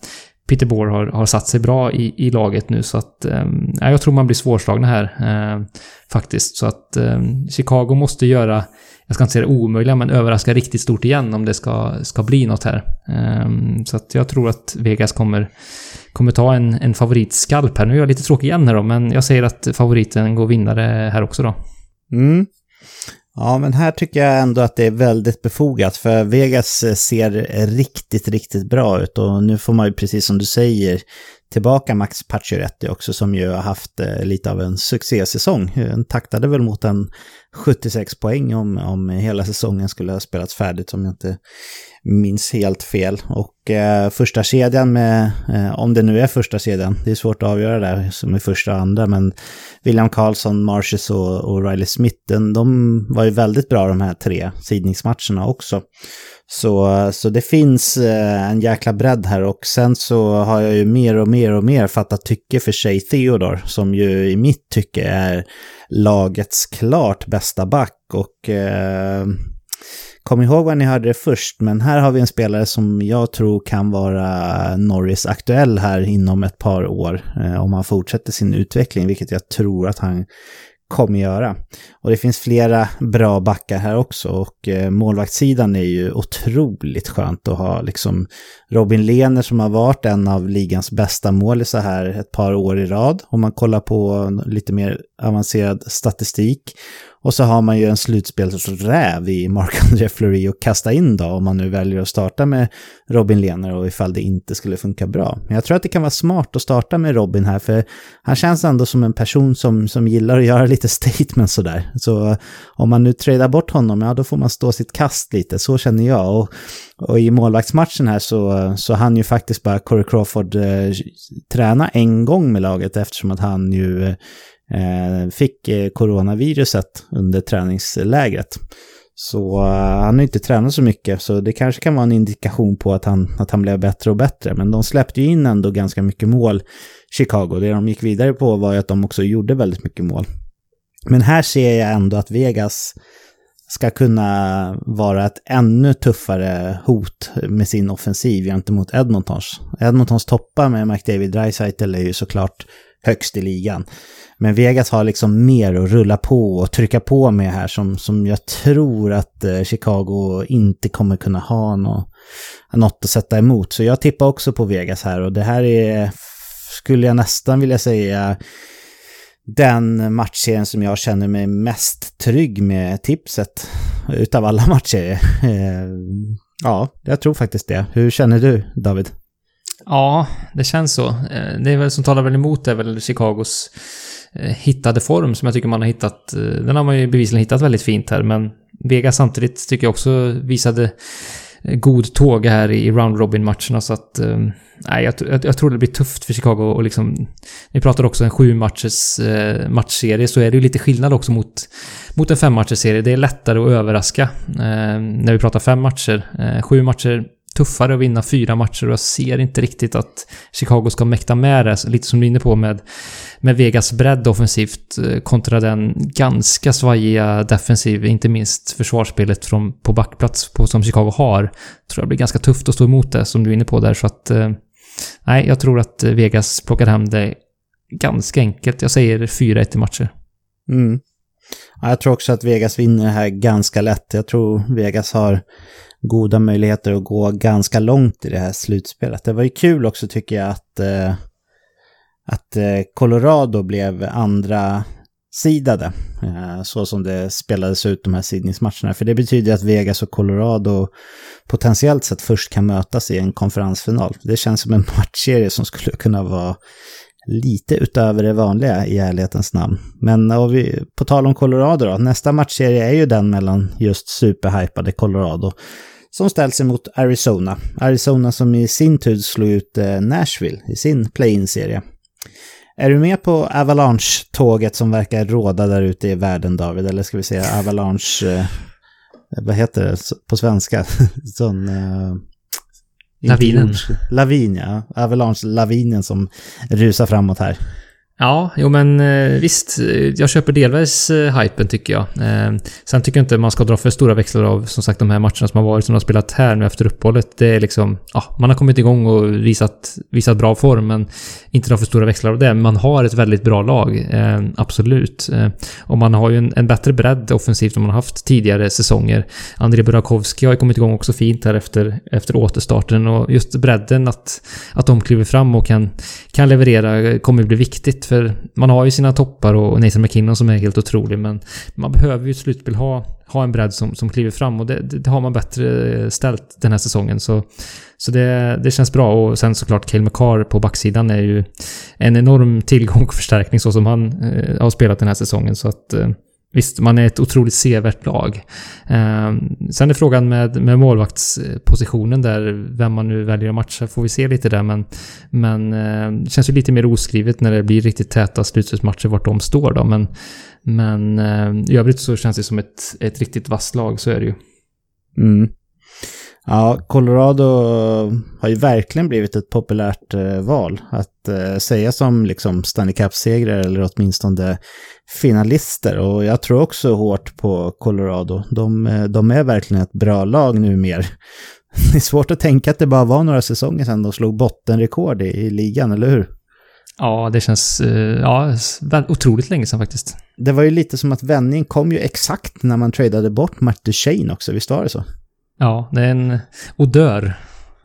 Peter Bohr har, har satt sig bra i, i laget nu så att eh, jag tror man blir svårslagna här eh, faktiskt. Så att eh, Chicago måste göra, jag ska inte säga det omöjliga, men överraska riktigt stort igen om det ska, ska bli något här. Eh, så att jag tror att Vegas kommer, kommer ta en, en favoritskalp här. Nu är jag lite tråkig igen här då, men jag säger att favoriten går vinnare här också då. Mm. Ja, men här tycker jag ändå att det är väldigt befogat, för Vegas eh, ser riktigt, riktigt bra ut och nu får man ju precis som du säger tillbaka Max Pacioretty också som ju har haft eh, lite av en succésäsong. Han taktade väl mot en 76 poäng om, om hela säsongen skulle ha spelats färdigt om jag inte minns helt fel. Och eh, första kedjan med, eh, om det nu är första kedjan, det är svårt att avgöra där som är första och andra, men William Karlsson, Marshes och, och Riley Smith, de var ju väldigt bra de här tre sidningsmatcherna också. Så, så det finns eh, en jäkla bredd här och sen så har jag ju mer och mer och mer fattat tycke för sig Theodor, som ju i mitt tycke är lagets klart bästa back och eh, kom ihåg vad ni hörde det först, men här har vi en spelare som jag tror kan vara Norris aktuell här inom ett par år eh, om han fortsätter sin utveckling, vilket jag tror att han kommer göra. Och det finns flera bra backar här också och eh, målvaktssidan är ju otroligt skönt att ha liksom Robin Lehner som har varit en av ligans bästa målisar här ett par år i rad om man kollar på lite mer avancerad statistik. Och så har man ju en slutspelsräv i Marc-André Fleury att kasta in då, om man nu väljer att starta med Robin Lehner och ifall det inte skulle funka bra. Men jag tror att det kan vara smart att starta med Robin här, för han känns ändå som en person som, som gillar att göra lite statements sådär. Så om man nu tradar bort honom, ja då får man stå sitt kast lite, så känner jag. Och, och i målvaktsmatchen här så, så han ju faktiskt bara Corey Crawford eh, träna en gång med laget eftersom att han ju Eh, Eh, fick eh, coronaviruset under träningslägret. Så eh, han har inte tränat så mycket, så det kanske kan vara en indikation på att han, att han blev bättre och bättre. Men de släppte ju in ändå ganska mycket mål, Chicago. Det de gick vidare på var ju att de också gjorde väldigt mycket mål. Men här ser jag ändå att Vegas ska kunna vara ett ännu tuffare hot med sin offensiv gentemot Edmontons. Edmontons toppar med McDavid Dreisaitl är ju såklart högst i ligan. Men Vegas har liksom mer att rulla på och trycka på med här som, som jag tror att eh, Chicago inte kommer kunna ha något, något att sätta emot. Så jag tippar också på Vegas här och det här är, skulle jag nästan vilja säga, den matchserien som jag känner mig mest trygg med tipset utav alla matcher. Eh, ja, jag tror faktiskt det. Hur känner du, David? Ja, det känns så. Eh, det är väl som talar väl emot det är väl Chicagos eh, hittade form som jag tycker man har hittat. Den har man ju bevisligen hittat väldigt fint här, men Vegas samtidigt tycker jag också visade god tåg här i round robin-matcherna så att... Eh, nej, jag, jag, jag, tror det blir tufft för Chicago och liksom... Ni pratar också en sju matchers eh, matchserie så är det ju lite skillnad också mot, mot en fem matchers serie. Det är lättare att överraska eh, när vi pratar fem matcher. Eh, sju matcher tuffare att vinna fyra matcher och jag ser inte riktigt att Chicago ska mäkta med det. Lite som du är inne på med, med Vegas bredd offensivt eh, kontra den ganska svajiga defensiv, inte minst försvarsspelet från, på backplats på, som Chicago har. Tror jag blir ganska tufft att stå emot det som du är inne på där så att... Eh, nej, jag tror att Vegas plockar hem det ganska enkelt. Jag säger 4-1 i matcher. Mm. Ja, jag tror också att Vegas vinner det här ganska lätt. Jag tror Vegas har goda möjligheter att gå ganska långt i det här slutspelet. Det var ju kul också tycker jag att, eh, att eh, Colorado blev andra sidade eh, så som det spelades ut de här sidningsmatcherna. För det betyder att Vegas och Colorado potentiellt sett först kan mötas i en konferensfinal. Det känns som en matchserie som skulle kunna vara lite utöver det vanliga i ärlighetens namn. Men eh, vi, på tal om Colorado då, nästa matchserie är ju den mellan just superhypade Colorado som ställs emot Arizona. Arizona som i sin tur slog ut eh, Nashville i sin play-in-serie. Är du med på Avalanche-tåget som verkar råda där ute i världen, David? Eller ska vi säga Avalanche... Eh, vad heter det på svenska? Sån... Eh, Lavinen. Lavin, ja. Avalanche-lavinen som rusar framåt här. Ja, jo men eh, visst. Eh, jag köper delvis eh, hypen tycker jag. Sen tycker jag inte man ska dra för stora växlar av som sagt de här matcherna som har varit som har spelat här nu efter uppehållet. Det är liksom, ja, man har kommit igång och visat, visat bra form men inte dra för stora växlar av det. Man har ett väldigt bra lag, absolut. Och man har ju en, en bättre bredd offensivt än man har haft tidigare säsonger. André Burakovsky har ju kommit igång också fint här efter, efter återstarten och just bredden att, att de kliver fram och kan, kan leverera kommer ju bli viktigt för man har ju sina toppar och Nathan McKinnon som är helt otrolig men man behöver ju ett slutspel ha, ha en bredd som, som kliver fram och det, det, har man bättre ställt den här säsongen. Så, så det, det känns bra och sen såklart Cale McCarr på backsidan är ju en enorm tillgång och förstärkning så som han eh, har spelat den här säsongen. Så att eh, Visst, man är ett otroligt sevärt lag. Eh, sen är frågan med, med målvaktspositionen där, vem man nu väljer att matcha, får vi se lite där. Men, men eh, det känns ju lite mer oskrivet när det blir riktigt täta slutspelsmatcher vart de står då. Men, men eh, i övrigt så känns det som ett, ett riktigt vasst lag, så är det ju. Mm. Ja, Colorado har ju verkligen blivit ett populärt eh, val. Att eh, säga som liksom Stanley Cup-segrare eller åtminstone finalister. Och jag tror också hårt på Colorado. De, eh, de är verkligen ett bra lag nu mer. Det är svårt att tänka att det bara var några säsonger sedan de slog bottenrekord i, i ligan, eller hur? Ja, det känns ja, otroligt länge sedan faktiskt. Det var ju lite som att vändningen kom ju exakt när man tradade bort Matt Duchene också, visst var det så? Ja, det är en odör.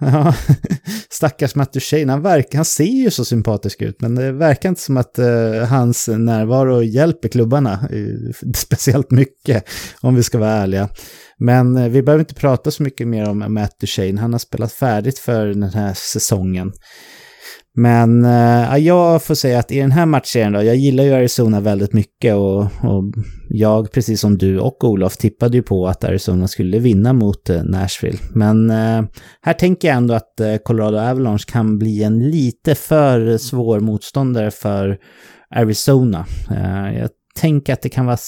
Ja, stackars Matt Duchene, han, verkar, han ser ju så sympatisk ut, men det verkar inte som att uh, hans närvaro hjälper klubbarna uh, speciellt mycket, om vi ska vara ärliga. Men uh, vi behöver inte prata så mycket mer om Matt Duchene, han har spelat färdigt för den här säsongen. Men äh, jag får säga att i den här matchen då, jag gillar ju Arizona väldigt mycket och, och, jag, precis som du och Olof, tippade ju på att Arizona skulle vinna mot äh, Nashville. Men äh, här tänker jag ändå att Colorado Avalanche kan bli en lite för svår motståndare för Arizona. jag tänker att det kan vara,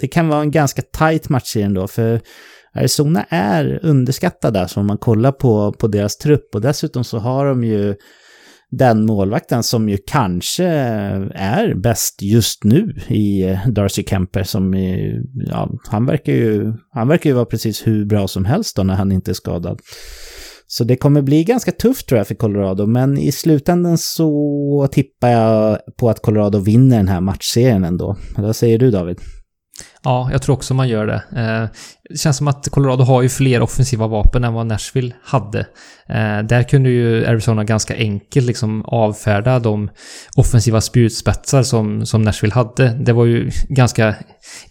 det kan vara en ganska tight match i den då, för Arizona är underskattade alltså om man kollar på, på deras trupp och dessutom så har de ju den målvakten som ju kanske är bäst just nu i eh, Darcy Kemper som är, ja, han verkar ju, han verkar ju vara precis hur bra som helst då när han inte är skadad. Så det kommer bli ganska tufft tror jag för Colorado, men i slutändan så tippar jag på att Colorado vinner den här matchserien ändå. Vad säger du David? Ja, jag tror också man gör det. Eh, det känns som att Colorado har ju fler offensiva vapen än vad Nashville hade. Eh, där kunde ju Arizona ganska enkelt liksom avfärda de offensiva spjutspetsar som, som Nashville hade. Det var ju ganska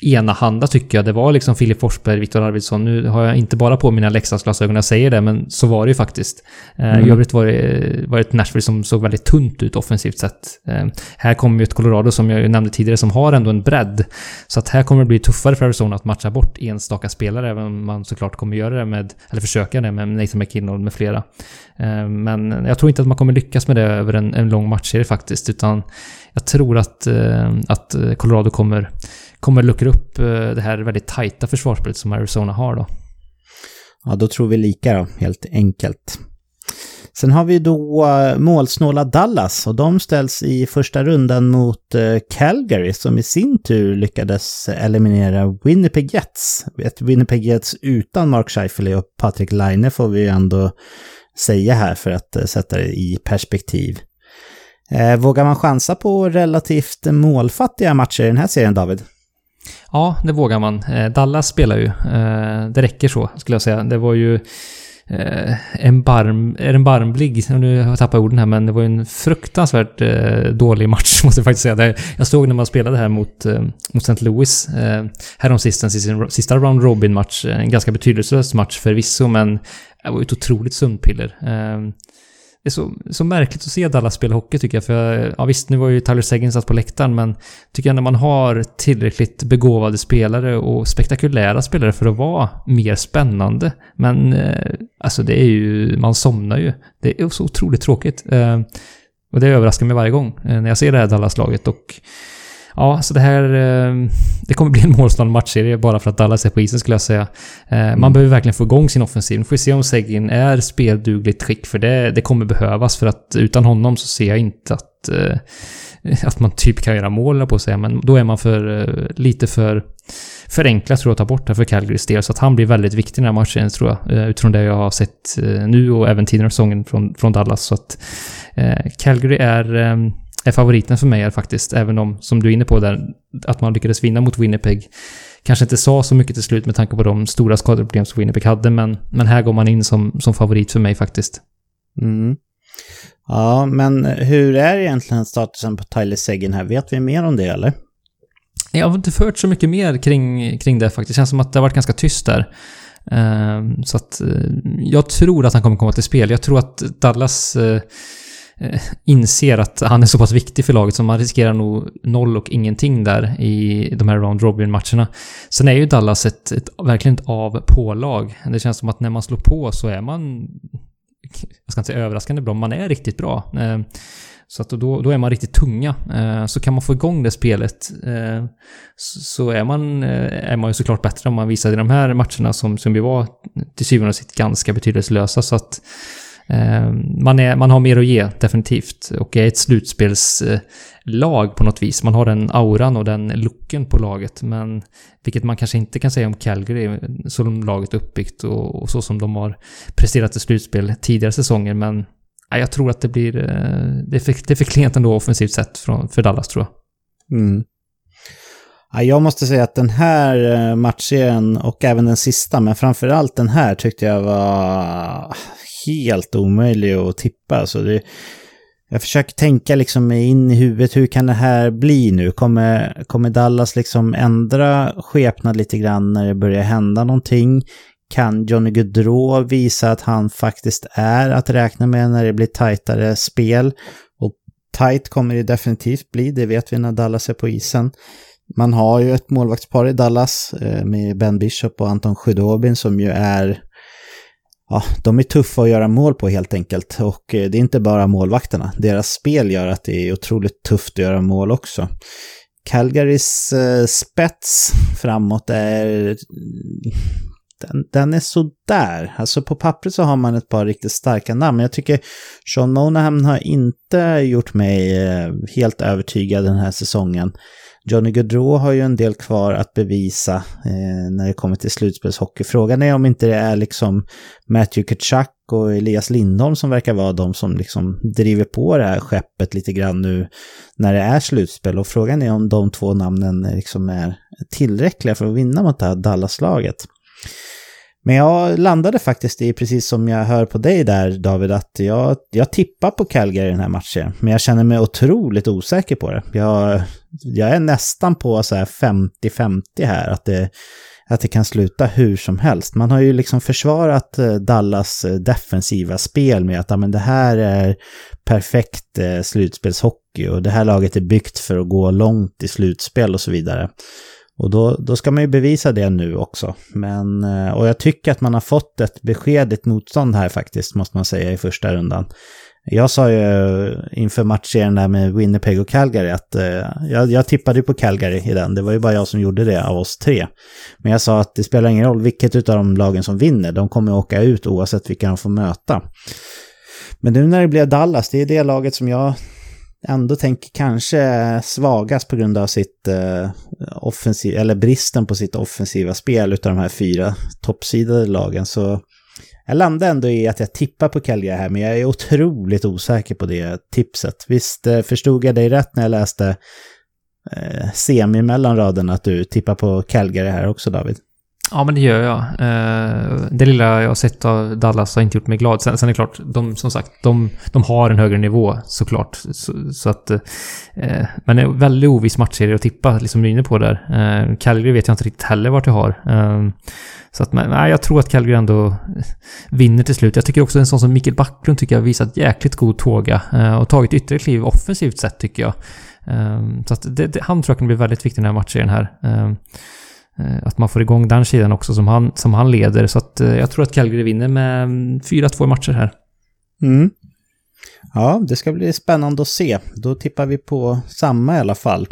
enahanda tycker jag. Det var liksom Filip Forsberg, Viktor Arvidsson. Nu har jag inte bara på mina Leksandsglasögon när jag säger det, men så var det ju faktiskt. Eh, mm. I övrigt var det, var det ett Nashville som såg väldigt tunt ut offensivt sett. Eh, här kommer ju ett Colorado som jag nämnde tidigare som har ändå en bredd. Så att här kommer det bli tuffare för Arizona att matcha bort enstaka spelare, även om man såklart kommer göra det med, eller försöka det med Nathan McKinnon med flera. Eh, men jag tror inte att man kommer lyckas med det över en, en lång matchserie faktiskt, utan jag tror att, eh, att Colorado kommer kommer luckra upp eh, det här väldigt tajta försvarsspelet som Arizona har då. Ja, då tror vi lika då, helt enkelt. Sen har vi då eh, målsnåla Dallas och de ställs i första rundan mot eh, Calgary som i sin tur lyckades eliminera Winnipeg Jets. Ett Winnipeg Jets utan Mark Scheifele och Patrik Laine får vi ju ändå säga här för att eh, sätta det i perspektiv. Vågar man chansa på relativt målfattiga matcher i den här serien, David? Ja, det vågar man. Dallas spelar ju. Det räcker så, skulle jag säga. Det var ju eh, en barm, är barmlig, nu har jag tappat orden här, men det var ju en fruktansvärt eh, dålig match, måste jag faktiskt säga. Jag såg när man spelade här mot, eh, mot St. Louis eh, häromsistens i sin sista round robin-match. En ganska betydelselös match förvisso, men det var ju ett otroligt sömnpiller det är så, så märkligt att se Dallas spela hockey tycker jag. För ja, visst, nu var ju Tyler Seguin satt på läktaren, men tycker jag när man har tillräckligt begåvade spelare och spektakulära spelare för att vara mer spännande. Men eh, alltså det är ju, man somnar ju. Det är så otroligt tråkigt. Eh, och det överraskar mig varje gång eh, när jag ser det här Dallas-laget. Och Ja, så det här... Eh, det kommer bli en målsnål matchserie bara för att Dallas är på isen skulle jag säga. Eh, man mm. behöver verkligen få igång sin offensiv. Nu får vi se om Seguin är speldugligt skick, för det, det kommer behövas. För att utan honom så ser jag inte att, eh, att man typ kan göra mål, på att säga. Men då är man för, lite för förenklat tror jag att ta bort det för Calgarys del. Så att han blir väldigt viktig i den här matchen tror jag. Utifrån det jag har sett nu och även tidigare säsongen från, från Dallas. Så att Calgary är är favoriten för mig är faktiskt, även om, som du är inne på där, att man lyckades vinna mot Winnipeg kanske inte sa så mycket till slut med tanke på de stora skadeproblem som Winnipeg hade, men, men här går man in som, som favorit för mig faktiskt. Mm. Ja, men hur är egentligen statusen på Tyler Seguin här? Vet vi mer om det eller? Jag har inte hört så mycket mer kring, kring det faktiskt. Det känns som att det har varit ganska tyst där. Uh, så att uh, jag tror att han kommer komma till spel. Jag tror att Dallas uh, Eh, Eh, inser att han är så pass viktig för laget så man riskerar nog noll och ingenting där i de här round robin-matcherna. Sen är ju Dallas ett, ett verkligen ett av pålag. Det känns som att när man slår på så är man, jag ska inte säga överraskande bra, man är riktigt bra. Eh, så att då, då är man riktigt tunga. Eh, så kan man få igång det spelet så är man, är man ju såklart bättre om man visar i de här matcherna som, som vi var till syvende och sist ganska betydelselösa. Så att Ehm, man, är, man har mer att ge, definitivt. Och är ett slutspelslag på något vis. Man har den auran och den looken på laget. Men vilket man kanske inte kan säga om Calgary, så som laget är uppbyggt och, och så som de har presterat i slutspel tidigare säsonger. Men ja, jag tror att det blir... Eh, det är för, det är för klent ändå offensivt sett för Dallas, tror jag. Mm. Ja, jag måste säga att den här eh, matchserien matchen och även den sista, men framförallt den här tyckte jag var helt omöjlig att tippa. Så det, jag försöker tänka liksom in i huvudet, hur kan det här bli nu? Kommer, kommer Dallas liksom ändra skepnad lite grann när det börjar hända någonting? Kan Johnny Gaudreau visa att han faktiskt är att räkna med när det blir tajtare spel? Och tajt kommer det definitivt bli, det vet vi när Dallas är på isen. Man har ju ett målvaktspar i Dallas eh, med Ben Bishop och Anton Sjödobin som ju är ja, de är tuffa att göra mål på helt enkelt. Och eh, det är inte bara målvakterna. Deras spel gör att det är otroligt tufft att göra mål också. Calgarys eh, spets framåt är... Den, den är sådär. Alltså på pappret så har man ett par riktigt starka namn. Men jag tycker Sean Monahan har inte gjort mig helt övertygad den här säsongen. Johnny Gaudreau har ju en del kvar att bevisa eh, när det kommer till slutspelshockey. Frågan är om inte det är liksom Matthew Kachuk och Elias Lindholm som verkar vara de som liksom driver på det här skeppet lite grann nu när det är slutspel. Och frågan är om de två namnen liksom är tillräckliga för att vinna mot det här Dallas-laget. Men jag landade faktiskt i, precis som jag hör på dig där David, att jag, jag tippar på Calgary i den här matchen. Men jag känner mig otroligt osäker på det. Jag, jag är nästan på så här 50-50 här, att det, att det kan sluta hur som helst. Man har ju liksom försvarat eh, Dallas eh, defensiva spel med att ja, men det här är perfekt eh, slutspelshockey och det här laget är byggt för att gå långt i slutspel och så vidare. Och då, då ska man ju bevisa det nu också. Men, och jag tycker att man har fått ett beskedligt motstånd här faktiskt, måste man säga, i första rundan. Jag sa ju inför matchen där med Winnipeg och Calgary att eh, jag, jag tippade på Calgary i den. Det var ju bara jag som gjorde det av oss tre. Men jag sa att det spelar ingen roll vilket av de lagen som vinner. De kommer åka ut oavsett vilka de får möta. Men nu när det blev Dallas, det är det laget som jag ändå tänker kanske svagast på grund av sitt eh, offensiv, eller bristen på sitt offensiva spel utav de här fyra toppsidade lagen. Så jag landar ändå i att jag tippar på Calgary här, men jag är otroligt osäker på det tipset. Visst eh, förstod jag dig rätt när jag läste eh, semi mellan raderna att du tippar på Calgary här också, David? Ja, men det gör jag. Eh, det lilla jag har sett av Dallas har inte gjort mig glad. Sen, sen är det klart, de, som sagt, de, de har en högre nivå såklart. Så, så att... Eh, men det är en väldigt oviss matchserie att tippa, liksom du är inne på där. Eh, Calgary vet jag inte riktigt heller vart jag har. Eh, så att, nej, jag tror att Calgary ändå vinner till slut. Jag tycker också en sån som Mikael Backlund tycker jag har visat jäkligt god tåga. Eh, och tagit ytterligare kliv offensivt sett tycker jag. Eh, så att det, det, han tror jag kan bli väldigt viktig i den här matchserien här. Eh, att man får igång den sidan också som han, som han leder. Så att eh, jag tror att Calgary vinner med mm, 4-2 matcher här. Mm. Ja, det ska bli spännande att se. Då tippar vi på samma i alla fall.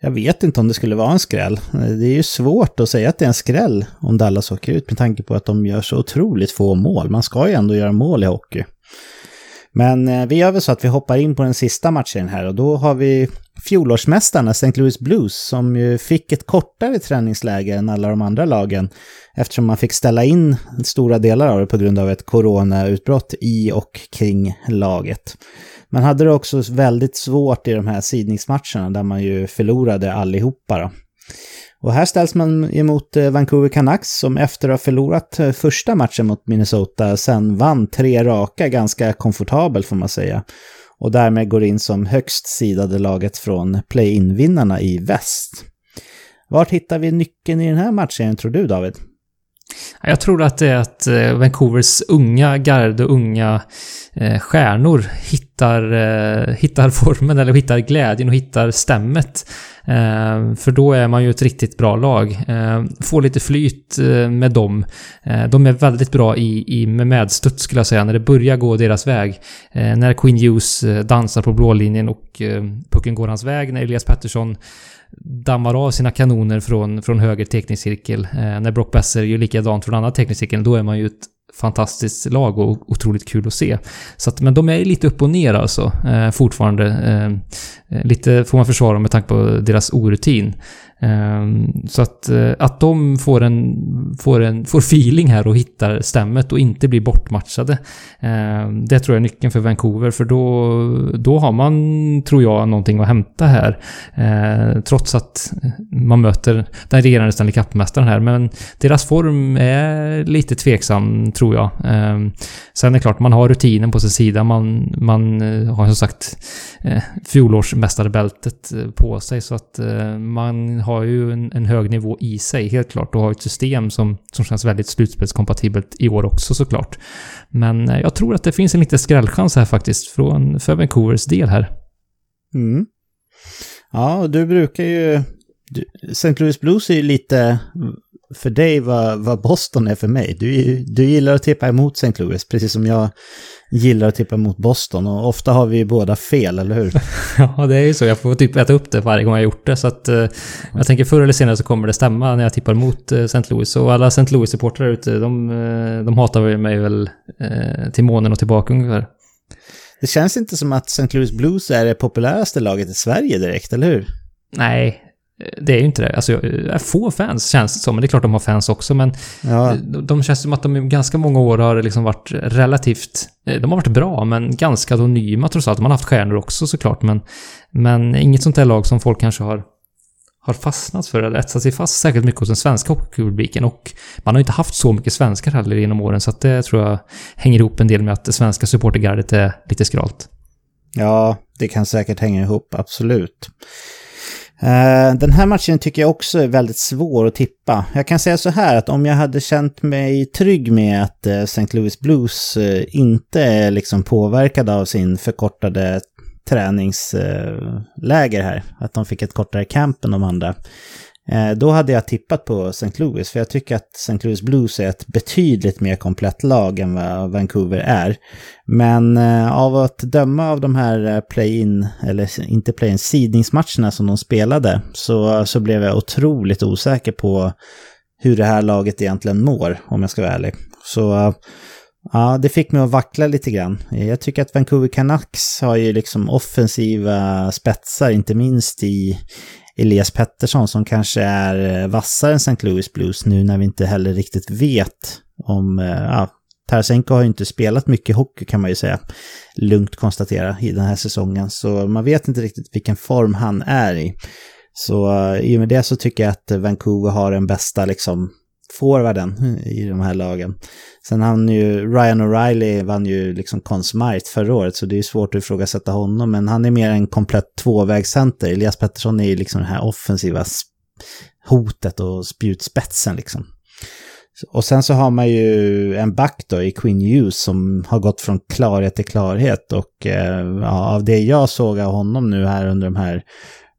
Jag vet inte om det skulle vara en skräll. Eh, det är ju svårt att säga att det är en skräll om Dallas åker ut med tanke på att de gör så otroligt få mål. Man ska ju ändå göra mål i hockey. Men eh, vi gör väl så att vi hoppar in på den sista matchen här och då har vi fjolårsmästarna St. Louis Blues som ju fick ett kortare träningsläge än alla de andra lagen eftersom man fick ställa in stora delar av det på grund av ett coronautbrott i och kring laget. Man hade det också väldigt svårt i de här sidningsmatcherna där man ju förlorade allihopa. Då. Och här ställs man emot eh, Vancouver Canucks som efter att ha förlorat eh, första matchen mot Minnesota sen vann tre raka ganska komfortabelt får man säga. Och därmed går in som högst sidade laget från play-in-vinnarna i väst. Vart hittar vi nyckeln i den här matchen tror du David? Jag tror att det är att eh, Vancouvers unga garde, och unga eh, stjärnor hittar, eh, hittar formen eller hittar glädjen och hittar stämmet. För då är man ju ett riktigt bra lag. Får lite flyt med dem. De är väldigt bra i, i med medstuds skulle jag säga, när det börjar gå deras väg. När Queen Hughes dansar på blålinjen och pucken går hans väg, när Elias Pettersson dammar av sina kanoner från, från höger teknikcirkel. Eh, när Brock Besser gör likadant från andra teknikcirkeln, då är man ju ett fantastiskt lag och otroligt kul att se. Så att, men de är lite upp och ner alltså, eh, fortfarande. Eh, eh lite får man försvara med tanke på deras orutin. Ehm, så att, eh, att de får en, får en får feeling här och hittar stämmet och inte blir bortmatchade. Ehm, det tror jag är nyckeln för Vancouver för då, då har man, tror jag, någonting att hämta här. Ehm, trots att man möter den regerande Stanley Cup-mästaren här. Men deras form är lite tveksam, tror jag. Sen är det klart, man har rutinen på sin sida. Man, man eh, har som sagt eh, fjolårsmästarbältet på sig så att man har ju en, en, hög nivå i sig helt klart och har ett system som, som känns väldigt slutspelskompatibelt i år också såklart. Men eh, jag tror att det finns en liten skrällchans här faktiskt från, för Vancouvers del här. Mm. Ja, du brukar ju... St. Louis Blues är ju lite för dig vad, vad Boston är för mig. Du, du gillar att tippa emot St. Louis, precis som jag gillar att tippa emot Boston. Och ofta har vi båda fel, eller hur? ja, det är ju så. Jag får typ äta upp det varje gång jag gjort det. Så att uh, jag tänker förr eller senare så kommer det stämma när jag tippar mot uh, St. Louis. Och alla St. Louis-supportrar ute, de, uh, de hatar mig väl till månen och tillbaka ungefär. Det känns inte som att St. Louis Blues är det populäraste laget i Sverige direkt, eller hur? Nej, det är ju inte det. Alltså, få fans känns det som, men det är klart de har fans också, men ja. de, de känns som att de i ganska många år har liksom varit relativt... De har varit bra, men ganska anonyma trots allt. De har haft stjärnor också såklart, men, men inget sånt där lag som folk kanske har har fastnat för eller etsat sig fast särskilt mycket hos den svenska hockeypubliken och man har inte haft så mycket svenskar heller genom åren så att det tror jag hänger ihop en del med att det svenska supportergardet är lite skralt. Ja, det kan säkert hänga ihop, absolut. Eh, den här matchen tycker jag också är väldigt svår att tippa. Jag kan säga så här att om jag hade känt mig trygg med att eh, St. Louis Blues eh, inte är liksom påverkade av sin förkortade träningsläger här. Att de fick ett kortare camp än de andra. Eh, då hade jag tippat på St. Louis, för jag tycker att St. Louis Blues är ett betydligt mer komplett lag än vad Vancouver är. Men eh, av att döma av de här eh, play-in, eller inte play-in, sidningsmatcherna som de spelade, så, så blev jag otroligt osäker på hur det här laget egentligen mår, om jag ska vara ärlig. Så Ja, det fick mig att vackla lite grann. Jag tycker att Vancouver Canucks har ju liksom offensiva spetsar, inte minst i Elias Pettersson som kanske är eh, vassare än St. Louis Blues nu när vi inte heller riktigt vet om... Eh, ja, Tarasenko har ju inte spelat mycket hockey kan man ju säga. Lugnt konstatera i den här säsongen. Så man vet inte riktigt vilken form han är i. Så eh, i och med det så tycker jag att Vancouver har den bästa liksom forwarden i de här lagen. Sen han ju, Ryan O'Reilly vann ju liksom Conn förra året så det är svårt att ifrågasätta honom. Men han är mer en komplett tvåvägscenter. Elias Pettersson är ju liksom det här offensiva hotet och spjutspetsen liksom. Och sen så har man ju en back då i Queen Hughes som har gått från klarhet till klarhet och eh, ja, av det jag såg av honom nu här under de här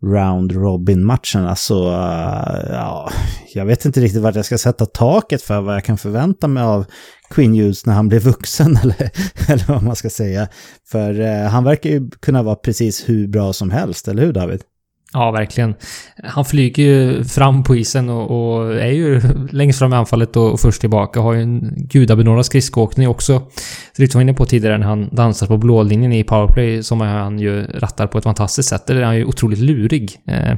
round robin-matcherna så, alltså, uh, ja, jag vet inte riktigt vart jag ska sätta taket för vad jag kan förvänta mig av Queen Hughes när han blir vuxen eller, eller vad man ska säga. För uh, han verkar ju kunna vara precis hur bra som helst, eller hur David? Ja, verkligen. Han flyger ju fram på isen och, och är ju längst fram i anfallet och, och först tillbaka. Har ju en gudabenådad skridskoåkning också. Det var inne på tidigare när han dansar på blålinjen i powerplay som han ju rattar på ett fantastiskt sätt. Där är han ju otroligt lurig. Eh,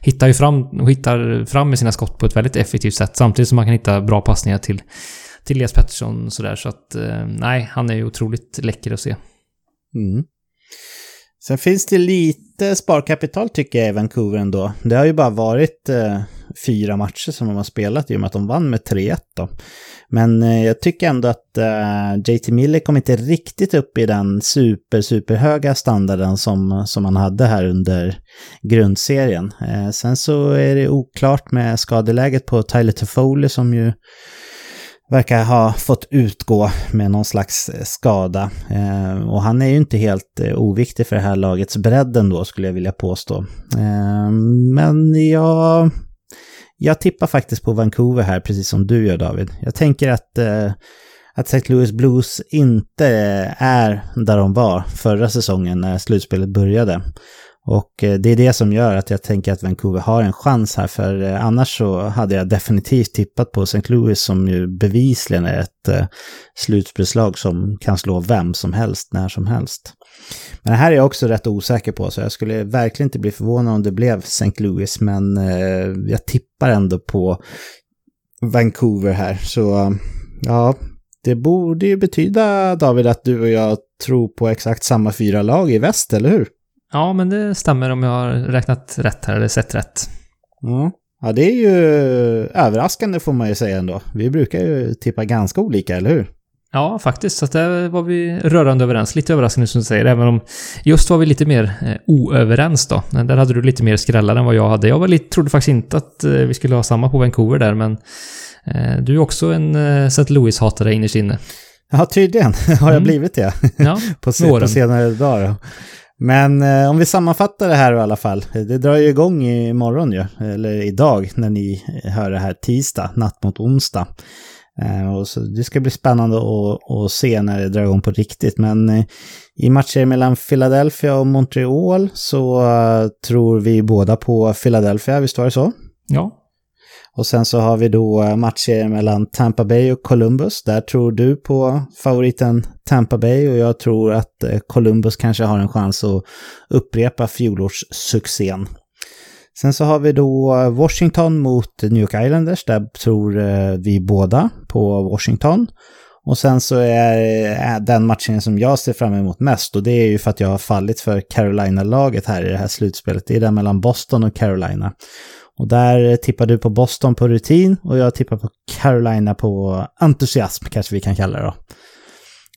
hittar ju fram och hittar fram med sina skott på ett väldigt effektivt sätt samtidigt som man kan hitta bra passningar till, till Elias Pettersson sådär. Så att eh, nej, han är ju otroligt läcker att se. Mm. Sen finns det lite sparkapital tycker jag i Vancouver ändå. Det har ju bara varit eh, fyra matcher som de har spelat i och med att de vann med 3-1 då. Men eh, jag tycker ändå att eh, JT Miller kom inte riktigt upp i den super, super höga standarden som, som han hade här under grundserien. Eh, sen så är det oklart med skadeläget på Tyler Toffoli som ju verkar ha fått utgå med någon slags eh, skada. Eh, och han är ju inte helt eh, oviktig för det här lagets bredd ändå, skulle jag vilja påstå. Eh, men jag, jag tippar faktiskt på Vancouver här, precis som du gör David. Jag tänker att, eh, att St. Louis Blues inte är där de var förra säsongen när slutspelet började. Och eh, det är det som gör att jag tänker att Vancouver har en chans här, för eh, annars så hade jag definitivt tippat på St. Louis som ju bevisligen är ett eh, slutspelslag som kan slå vem som helst när som helst. Men det här är jag också rätt osäker på, så jag skulle verkligen inte bli förvånad om det blev St. Louis, men jag tippar ändå på Vancouver här. Så ja, det borde ju betyda, David, att du och jag tror på exakt samma fyra lag i väst, eller hur? Ja, men det stämmer om jag har räknat rätt här, eller sett rätt. Mm. Ja, det är ju överraskande får man ju säga ändå. Vi brukar ju tippa ganska olika, eller hur? Ja, faktiskt. Så där var vi rörande överens. Lite överraskande som du säger, även om just var vi lite mer eh, oöverens då. Där hade du lite mer skrällar än vad jag hade. Jag var lite, trodde faktiskt inte att eh, vi skulle ha samma på Vancouver där, men eh, du är också en eh, St. Louis-hatare innerst inne. Ja, tydligen har jag mm. blivit det. Ja, på, på senare dagar. Men eh, om vi sammanfattar det här i alla fall. Det drar ju igång imorgon ju, eller idag när ni hör det här tisdag, natt mot onsdag. Eh, och så det ska bli spännande att, att se när det drar igång på riktigt. Men eh, i matcher mellan Philadelphia och Montreal så eh, tror vi båda på Philadelphia, visst var det så? Ja, och sen så har vi då eh, matchserien matcher mellan Tampa Bay och Columbus. Där tror du på favoriten Tampa Bay och jag tror att eh, Columbus kanske har en chans att upprepa fjolårssuccén. Sen så har vi då eh, Washington mot New York Islanders. Där tror vi båda på Washington. Och sen så är den matchen som jag ser fram emot mest och det är ju för att jag har fallit för Carolina-laget här i det här slutspelet. Det är den mellan Boston och Carolina. Och där tippar du på Boston på rutin och jag tippar på Carolina på entusiasm kanske vi kan kalla det då.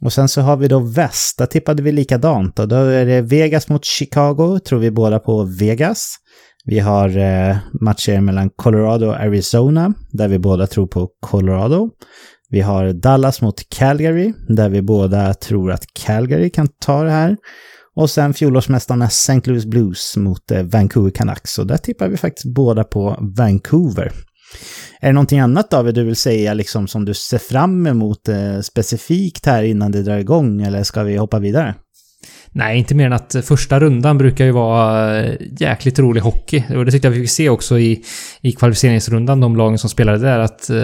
Och sen så har vi då väst, där tippade vi likadant och då är det Vegas mot Chicago, tror vi båda på Vegas. Vi har eh, matcher mellan Colorado och Arizona, där vi båda tror på Colorado. Vi har Dallas mot Calgary, där vi båda tror att Calgary kan ta det här. Och sen fjolårsmästarna St. Louis Blues mot eh, Vancouver Canucks. Och där tippar vi faktiskt båda på Vancouver. Är det någonting annat David du vill säga liksom som du ser fram emot eh, specifikt här innan det drar igång eller ska vi hoppa vidare? Nej, inte mer än att eh, första rundan brukar ju vara eh, jäkligt rolig hockey. Och det tyckte jag vi fick se också i, i kvalificeringsrundan, de lagen som spelade där, att eh,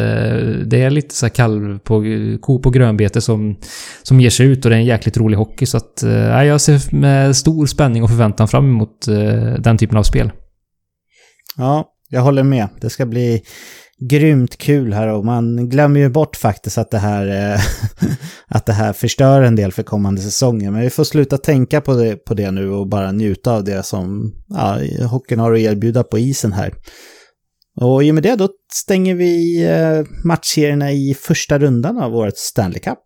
det är lite så här kalv på, ko på grönbete som, som ger sig ut och det är en jäkligt rolig hockey. Så att, eh, jag ser med stor spänning och förväntan fram emot eh, den typen av spel. Ja, jag håller med. Det ska bli grymt kul här och man glömmer ju bort faktiskt att det här, eh, att det här förstör en del för kommande säsonger. Men vi får sluta tänka på det, på det nu och bara njuta av det som ja, hockeyn har att erbjuda på isen här. Och i och med det då stänger vi eh, matchserierna i första rundan av årets Stanley Cup.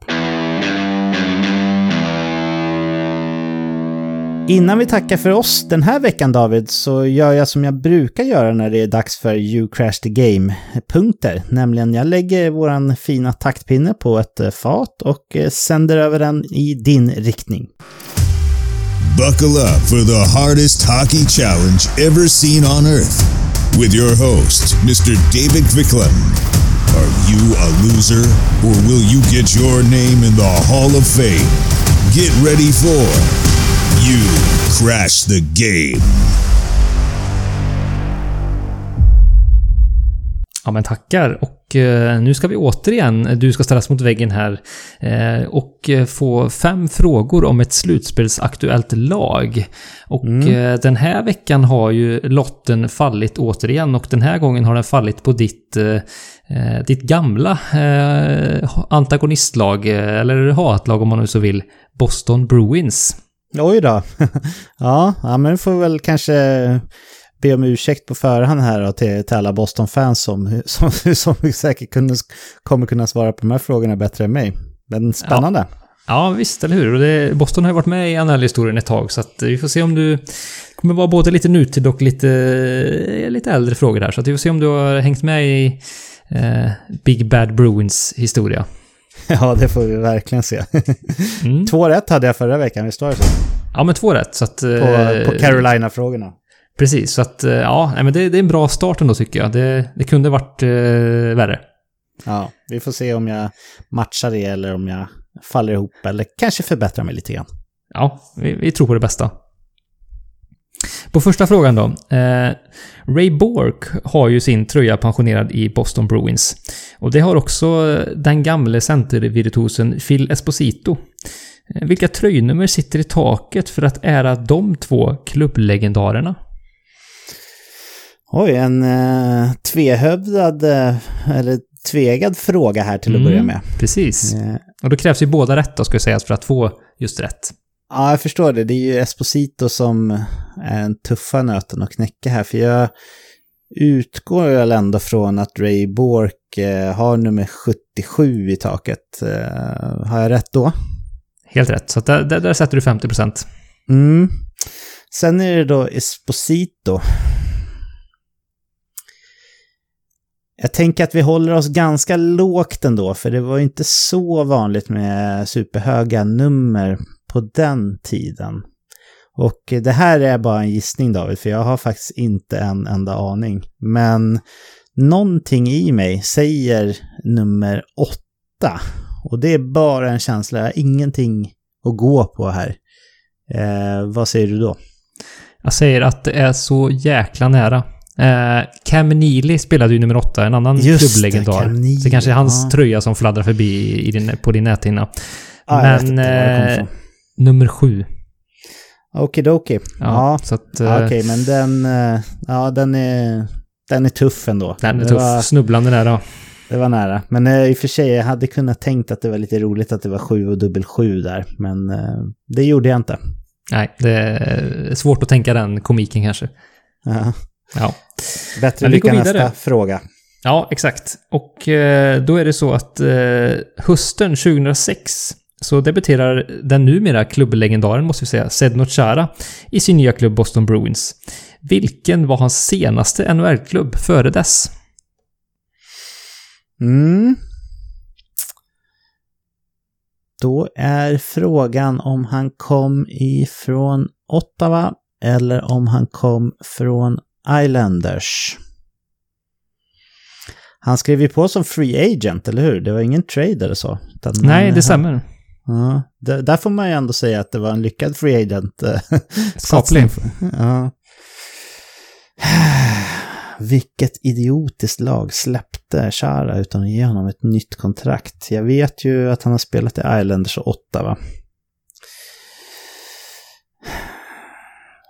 Innan vi tackar för oss den här veckan David så gör jag som jag brukar göra när det är dags för You Crash the Game-punkter. Nämligen jag lägger våran fina taktpinne på ett eh, fat och eh, sänder över den i din riktning. Buckle up for the hardest hockey challenge ever seen on earth with your host, Mr. David Quicklund. Are you a loser or will you get your name in the Hall of Fame? Get ready for You crash the game. Ja men tackar och eh, nu ska vi återigen, du ska ställas mot väggen här eh, och eh, få fem frågor om ett slutspelsaktuellt lag. Och mm. Eh, den här veckan har ju lotten fallit återigen och den här gången har den fallit på ditt, ditt gamla antagonistlag, eller hatlag om man nu så vill, Boston Bruins. Oj då. ja, ja, men du får väl kanske be om ursäkt på förhand här då, till, till alla Boston-fans som, som, som säkert kunde, kommer kunna svara på de här frågorna bättre än mig. Men spännande. Ja. Ja, visst, eller hur? Och det, Boston har ju varit med i NHL-historien ett tag, så att vi får se om du kommer vara både lite nutid och lite, eh, lite äldre frågor här. Så att vi får se om du har hängt med i eh, Big Bad Bruins historia. Ja, det får vi verkligen se. Mm. två rätt hade jag förra veckan, visst var det så? Ja, men två rätt. Så att, på, eh, på Carolina-frågorna. Precis, så att eh, ja, men det, det, är en bra start ändå tycker jag. Det, det kunde varit eh, värre. Ja, vi får se om jag matchar det eller om jag faller ihop eller kanske förbättrar mig lite grann. Ja, vi, vi tror på det bästa. På första frågan då. Eh, Ray Bork har ju sin tröja pensionerad i Boston Bruins. Och det har också den gamle centervirtuosen Phil Esposito. Eh, vilka tröjnummer sitter i taket för att ära de två klubblegendarerna? Oj, en eh, tvehövdad, eh, eller tvegad fråga här till att mm, börja med. Precis. Eh. Och då krävs ju båda rätt då, ska sägas, för att få just rätt. Ja, jag förstår det. Det är ju Esposito som är den tuffa nöten att knäcka här. För jag utgår väl ändå från att Ray Bork eh, har nummer 77 i taket. Eh, har jag rätt då? Helt rätt. Så där, där, där sätter du 50 procent. Mm. Sen är det då Esposito. Jag tänker att vi håller oss ganska lågt ändå, för det var ju inte så vanligt med superhöga nummer på den tiden. Och det här är bara en gissning David, för jag har faktiskt inte en enda aning. Men någonting i mig säger nummer åtta. Och det är bara en känsla, jag har ingenting att gå på här. Eh, vad säger du då? Jag säger att det är så jäkla nära. Eh, Cam Neely spelade ju nummer åtta, en annan Just klubblegendar. Det, så det kanske hans ja. tröja som fladdrar förbi i din, på din näthinna. Ah, Men... Nummer sju. Okidoki. Ja, Ja, så att... ja, eh, okej, men den, eh, ja, den, är, den är tuff ändå. Den är det tuff. Var, Snubblande nära. det var nära. Men eh, i och för sig, jag hade kunnat tänkt att det var lite roligt att det var sju och dubbel sju där. Men det gjorde jag inte. Nej, det är svårt att tänka den komiken kanske. Ja. Ja. Bättre lycka nästa fråga. Ja, exakt. Och då är det så att hösten 2006 så debuterar den numera klubblegendaren, måste vi säga, Sedno Chara i sin nya klubb Boston Bruins. Vilken var hans senaste NHL-klubb före dess? Mm. Då är frågan om han kom ifrån Ottawa eller om han kom från Islanders. Han skrev ju på som free agent, eller hur? Det var ingen trade eller så. Nej, det stämmer. Ja, där får man ju ändå säga att det var en lyckad free agent. eh, Skaplig. Ja. Vilket idiotiskt lag släppte Chara utan att ge honom ett nytt kontrakt. Jag vet ju att han har spelat i Islanders och Ottawa.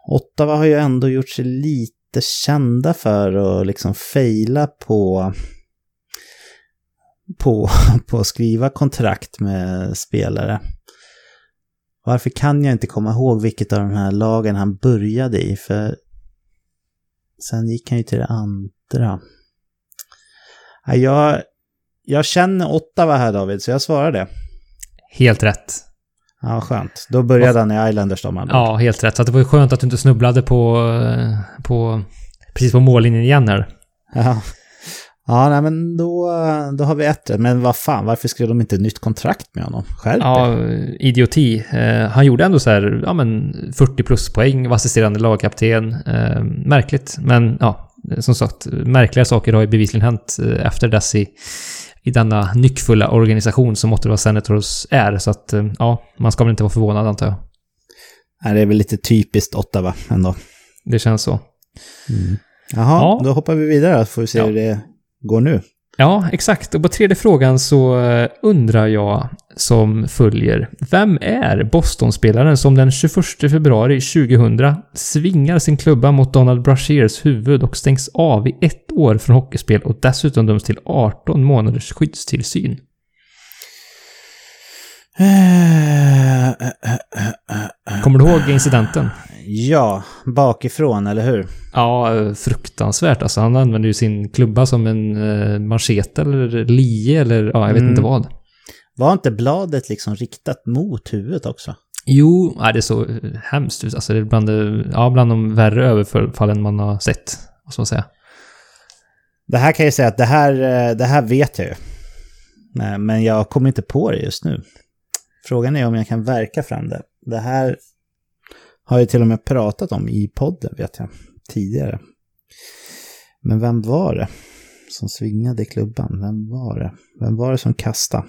Ottawa har ju ändå gjort sig lite kända för att liksom fejla på på, på att skriva kontrakt med spelare. Varför kan jag inte komma ihåg vilket av de här lagen han började i? För sen gick han ju till det andra. Ja, Jag, jag känner Ottawa här David, så jag svarar det. Helt rätt. Ja, skönt. Då började han i Islanders då man. Ja, helt rätt. Så det var ju skönt att du inte snubblade på, eh, på precis på mållinjen igen här. Ja, ja nej, men då, då har vi ett rätt. Men vad fan, varför skrev de inte nytt kontrakt med honom? Skärp. Ja, idioti. Eh, han gjorde ändå så här, ja men 40 plus poäng, var assisterande lagkapten. Eh, märkligt, men ja, som sagt, märkliga saker har ju bevisligen hänt eh, efter dess i, i denna nyckfulla organisation som Ottawa Senators är. Så att, eh, ja, man ska väl inte vara förvånad antar jag. Nej, det är väl lite typiskt Ottawa ändå. Det känns så. Jaha, Ja. då hoppar vi vidare så får vi se Ja. hur det går nu. Ja, exakt. Och på tredje frågan så eh, undrar jag som följer. Vem är Boston-spelaren som den 21 februari 2000 svingar sin klubba mot Donald Brashears huvud och stängs av i ett år från hockeyspel och dessutom döms till 18 månaders skyddstillsyn? Kommer du ihåg incidenten? Ja, bakifrån, eller hur? Ja, eh, fruktansvärt. Alltså, han använde ju sin klubba som en eh, manchete eller lie eller ja, jag vet Mm. inte vad. Var inte bladet liksom riktat mot huvudet också? Jo, nej, det är så eh, hemskt ut. Alltså, det är bland, det, ja, bland de värre överfallen man har sett. Vad ska man säga? Det här kan jag säga att det här, eh, det här vet jag ju. Nej, Men jag kommer inte på det just nu. Frågan är om jag kan verka fram det. Det här har jag till och med pratat om i podden, vet jag, tidigare. Men vem var det som svingade i klubban? Vem var det? Vem var det som kastade?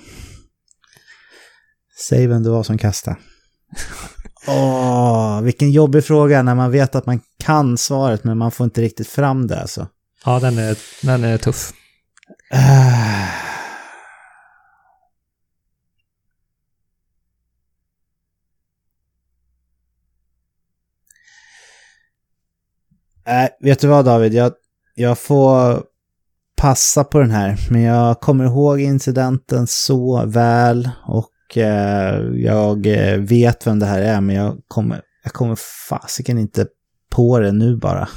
Säg vem det var som kastade. Åh, vilken jobbig fråga när man vet att man kan svaret men man får inte riktigt fram det alltså. Ja, den är, den är tuff. Ah. Nej, vet du vad David? Jag, jag får passa på den här. Men jag kommer ihåg incidenten så väl och eh, jag eh, vet vem det här är. Men jag kommer, jag kommer fasiken inte på det nu bara.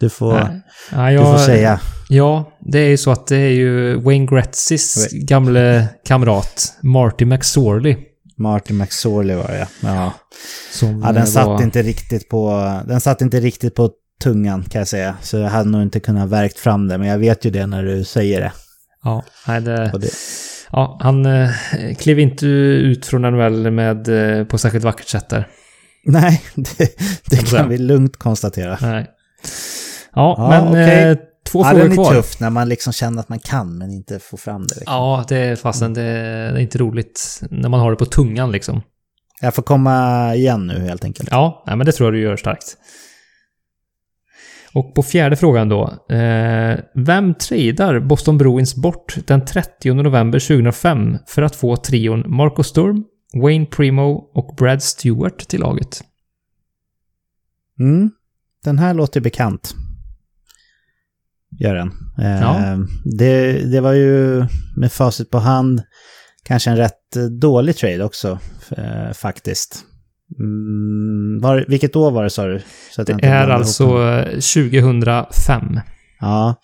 Du får, Nej. Ja, du jag, får säga. Ja, det är ju så att det är ju Wayne Gretzys gamle kamrat Marty McSorley. Martin McSorley var det, ja. Som Ja, den eh, satt var, inte riktigt på, den satt inte riktigt på tungan kan jag säga. Så jag hade nog inte kunnat verkt fram det, men jag vet ju det när du säger det. Ja, nej, det, det ja, han eh, klev inte ut från NHL med, eh, på särskilt vackert sätt där. nej, det, det säga. kan vi lugnt konstatera. Nej. Ja, Ja, men okej. eh, två Ja, frågor den är kvar. tuff när man liksom känner att man kan men inte får fram det. Liksom. Ja, det är fasen det, det är inte roligt när man har det på tungan liksom. Jag får komma igen nu helt enkelt. Ja, nej, men det tror jag du gör starkt. Och på fjärde frågan då. Eh, vem tradar Boston Bruins bort den 30 november 2005 för att få trion Marco Sturm, Wayne Primo och Brad Stewart till laget? Mm. Den här låter bekant. Gör den. Eh, Ja. det, det var ju med facit på hand kanske en rätt dålig trade också, eh, faktiskt. Mm, var, vilket år var det sa du? Det är alltså dem. eh, 2005. Ja,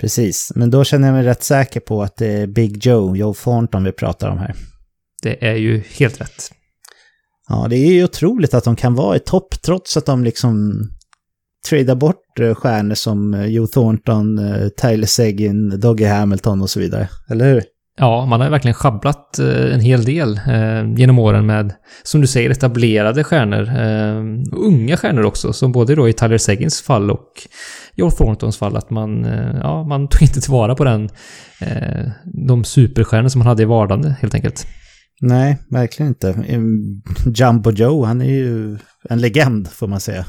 precis. Men då känner jag mig rätt säker på att det är Big Joe, Joe Thornton vi pratar om här. Det är ju helt rätt. Ja, det är ju otroligt att de kan vara i topp trots att de liksom tradar bort eh, stjärnor som eh, Joe Thornton, eh, Tyler Seguin, Doggy Hamilton och så vidare. Eller hur? Ja, man har verkligen schabblat eh, en hel del eh, genom åren med, som du säger, etablerade stjärnor. Eh, och unga stjärnor också, som både då i Tyler Seguins fall och Joel Thorntons fall, att man, ja, man tog inte tillvara på den, de superstjärnor som man hade i vardande, helt enkelt. Nej, verkligen inte. Jumbo Joe, han är ju en legend får man säga.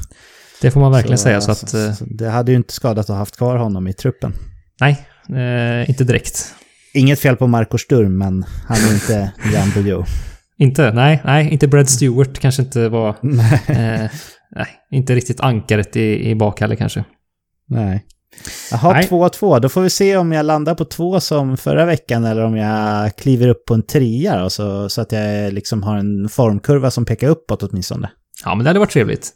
Det får man verkligen säga, så att... Eh, så det hade ju inte skadat att ha haft kvar honom i truppen. nej, eh, inte direkt. Inget fel på Marco Sturm, men han är inte Jumbo Joe. Inte, nej, nej, inte Brad Stewart kanske inte var... Nej. Eh, nej, inte riktigt ankaret i, i bak heller kanske. Nej. Jaha, Nej. 2-2. Då får vi se om jag landar på två som förra veckan eller om jag kliver upp på en trea då, så, så att jag liksom har en formkurva som pekar uppåt åtminstone. Ja, men det hade varit trevligt.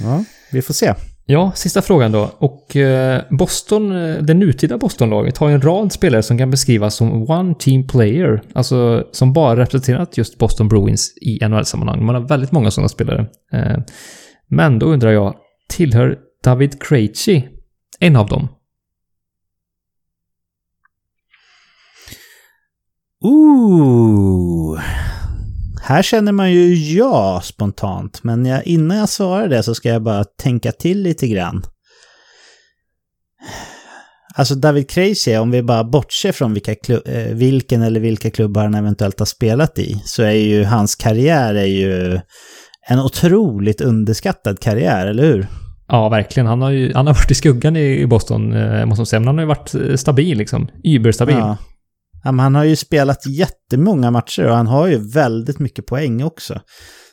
Ja, vi får se. Ja, sista frågan då. Och eh, Boston, eh, det nutida Bostonlaget har ju en rad spelare som kan beskrivas som one team player. Alltså som bara representerat just Boston Bruins i NHL-sammanhang. Man har väldigt många sådana spelare. Eh, men då undrar jag, tillhör David Krejci en av dem? Ooh. Här känner man ju ja spontant, men jag, innan jag svarar det så ska jag bara tänka till lite grann. Alltså David Krejci, om vi bara bortser från vilka eh, vilken eller vilka klubbar han eventuellt har spelat i, så är ju hans karriär är ju en otroligt underskattad karriär, eller hur? Ja, verkligen. Han har ju han har varit i skuggan i Boston, eh, måste man säga. Men han har ju varit eh, stabil liksom. Überstabil. Ja. Ja, men han har ju spelat jättemånga matcher och han har ju väldigt mycket poäng också.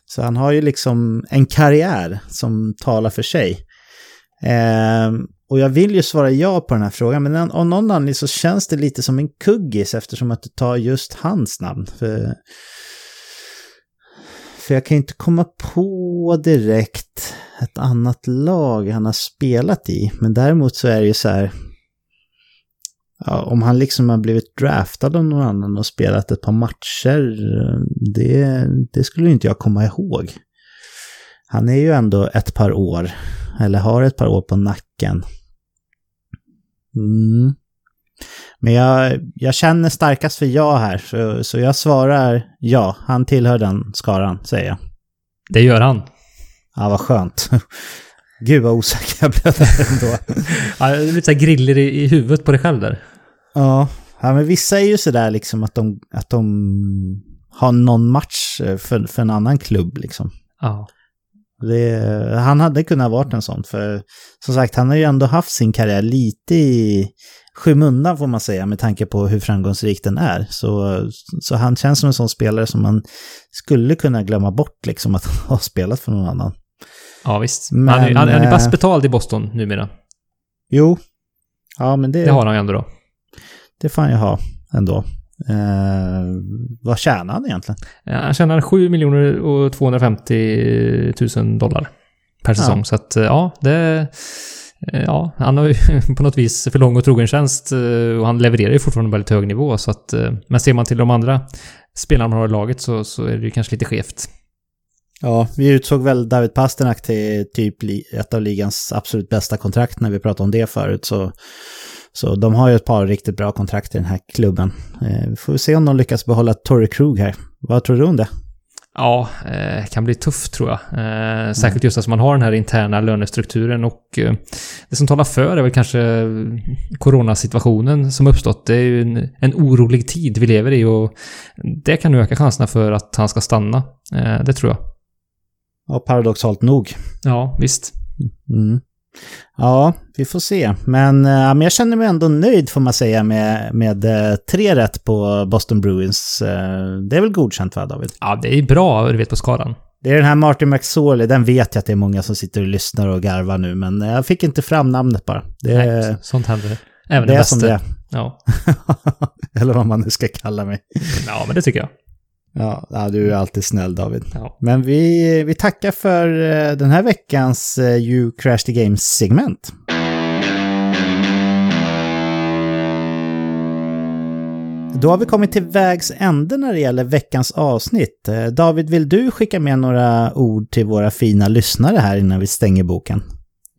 Så han har ju liksom en karriär som talar för sig. Eh, och jag vill ju svara ja på den här frågan, men av någon anledning så känns det lite som en kuggis eftersom att du tar just hans namn. För, för jag kan ju inte komma på direkt ett annat lag han har spelat i. Men däremot så är det ju så här, Ja, om han liksom har blivit draftad av någon annan och spelat ett par matcher, det, det skulle inte jag komma ihåg. Han är ju ändå ett par år, eller har ett par år på nacken. Mm. Men jag, jag känner starkast för ja här, så, så jag svarar ja. Han tillhör den skaran, säger jag. Det gör han. Ja, vad skönt. Gud vad osäker jag blev där ändå. Ja, det är lite så griller i, i huvudet på dig själv där. Ja, ja men vissa är ju sådär liksom att de, att de har någon match eh, för, för en annan klubb liksom. Ja. Det, han hade kunnat varit en sån, för som sagt, han har ju ändå haft sin karriär lite i skymundan får man säga, med tanke på hur framgångsrik den är. Så, så han känns som en sån spelare som man skulle kunna glömma bort, liksom att ha spelat för någon annan. Ja, visst. Men, han, är, han, han är eh, bäst betald i Boston numera. Jo, ja men det, Det har han ju ändå då. det får han ju ha ändå. Eh, vad tjänar han egentligen? Ja, Han tjänar 7 miljoner och 250 000 dollar per säsong. Ja. Så att, eh, ja, det... eh, Ja, han har ju på något vis för lång och trogen tjänst och han levererar ju fortfarande på väldigt hög nivå. Så att, men ser man till de andra spelarna man har i laget så, så är det ju kanske lite skevt. Ja, vi utsåg väl David Pasternak till typ ett av ligans absolut bästa kontrakt när vi pratade om det förut. Så, så de har ju ett par riktigt bra kontrakt i den här klubben. Eh, vi får se om de lyckas behålla Torrey Krug här. Vad tror du om det? Ja, eh, kan bli tufft tror jag. Eh, särskilt just att man har den här interna lönestrukturen och eh, det som talar för är väl kanske eh, coronasituationen som uppstått. Det är ju en, en orolig tid vi lever i och det kan nu öka chanserna för att han ska stanna. Eh, det tror jag. Ja, paradoxalt nog. Ja, visst. Mm. Ja, vi får se. Men, eh, men jag känner mig ändå nöjd får man säga med, med eh, tre rätt på Boston Bruins. Eh, det är väl godkänt va, David? Ja, det är bra, du vet, på skalan. det är den här Martin McSorley, den vet jag att det är många som sitter och lyssnar och garvar nu, men jag fick inte fram namnet bara. Det, Nej, sånt händer. Även det det är som det är. Ja. Eller vad man nu ska kalla mig. ja, men det tycker jag. Ja, du är alltid snäll David. Ja. Men vi, vi tackar för eh, den här veckans eh, You Crash the Games-segment. Då har vi kommit till vägs ände när det gäller veckans avsnitt. Eh, David, vill du skicka med några ord till våra fina lyssnare här innan vi stänger boken?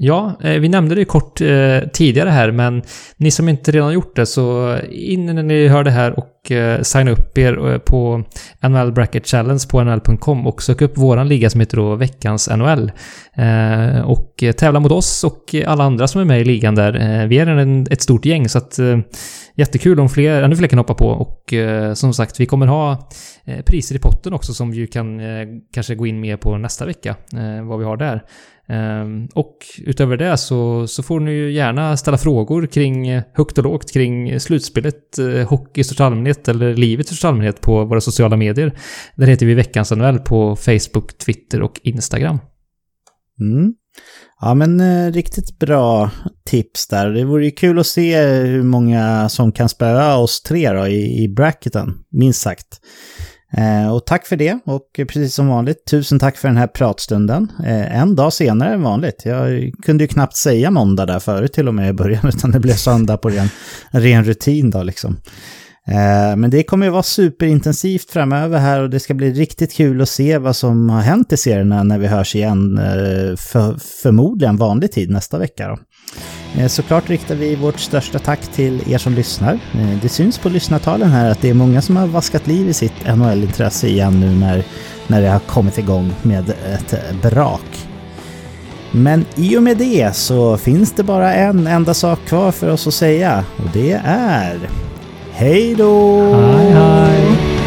Ja, eh, vi nämnde det kort eh, tidigare här, men ni som inte redan gjort det, så in när ni hör det här och eh, signa upp er eh, på NHL Bracket Challenge på nhl.com och sök upp våran liga som heter då Veckans NHL. Eh, och eh, tävla mot oss och alla andra som är med i ligan där. Vi är en, ett stort gäng, så att jättekul om fler, ännu fler kan hoppa på. Och eh, som sagt, vi kommer ha eh, priser i potten också som vi kan eh, kanske gå in mer på nästa vecka, eh, vad vi har där. Ehm, och utöver det så, så får ni ju gärna ställa frågor kring eh, högt och lågt kring slutspelet, eh, hockey i största allmänhet eller livet i största allmänhet på våra sociala medier. Där heter vi Veckans NHL på Facebook, Twitter och Instagram. Mm. Ja, men eh, riktigt bra tips där. Det vore ju kul att se hur många som kan spöa oss tre då i, i bracketen, minst sagt. Eh, och tack för det, och precis som vanligt, tusen tack för den här pratstunden. Eh, en dag senare än vanligt. Jag kunde ju knappt säga måndag där förut till och med i början, utan det blev söndag på ren, ren rutin då liksom. Eh, men det kommer ju vara superintensivt framöver här och det ska bli riktigt kul att se vad som har hänt i serierna när vi hörs igen, eh, för, förmodligen vanlig tid nästa vecka. Då. Eh, såklart riktar vi vårt största tack till er som lyssnar. Det syns på lyssnartalen här att det är många som har vaskat liv i sitt NHL-intresse igen nu när, när det har kommit igång med ett brak. Men i och med det så finns det bara en enda sak kvar för oss att säga och det är Hej då! Hej, hej!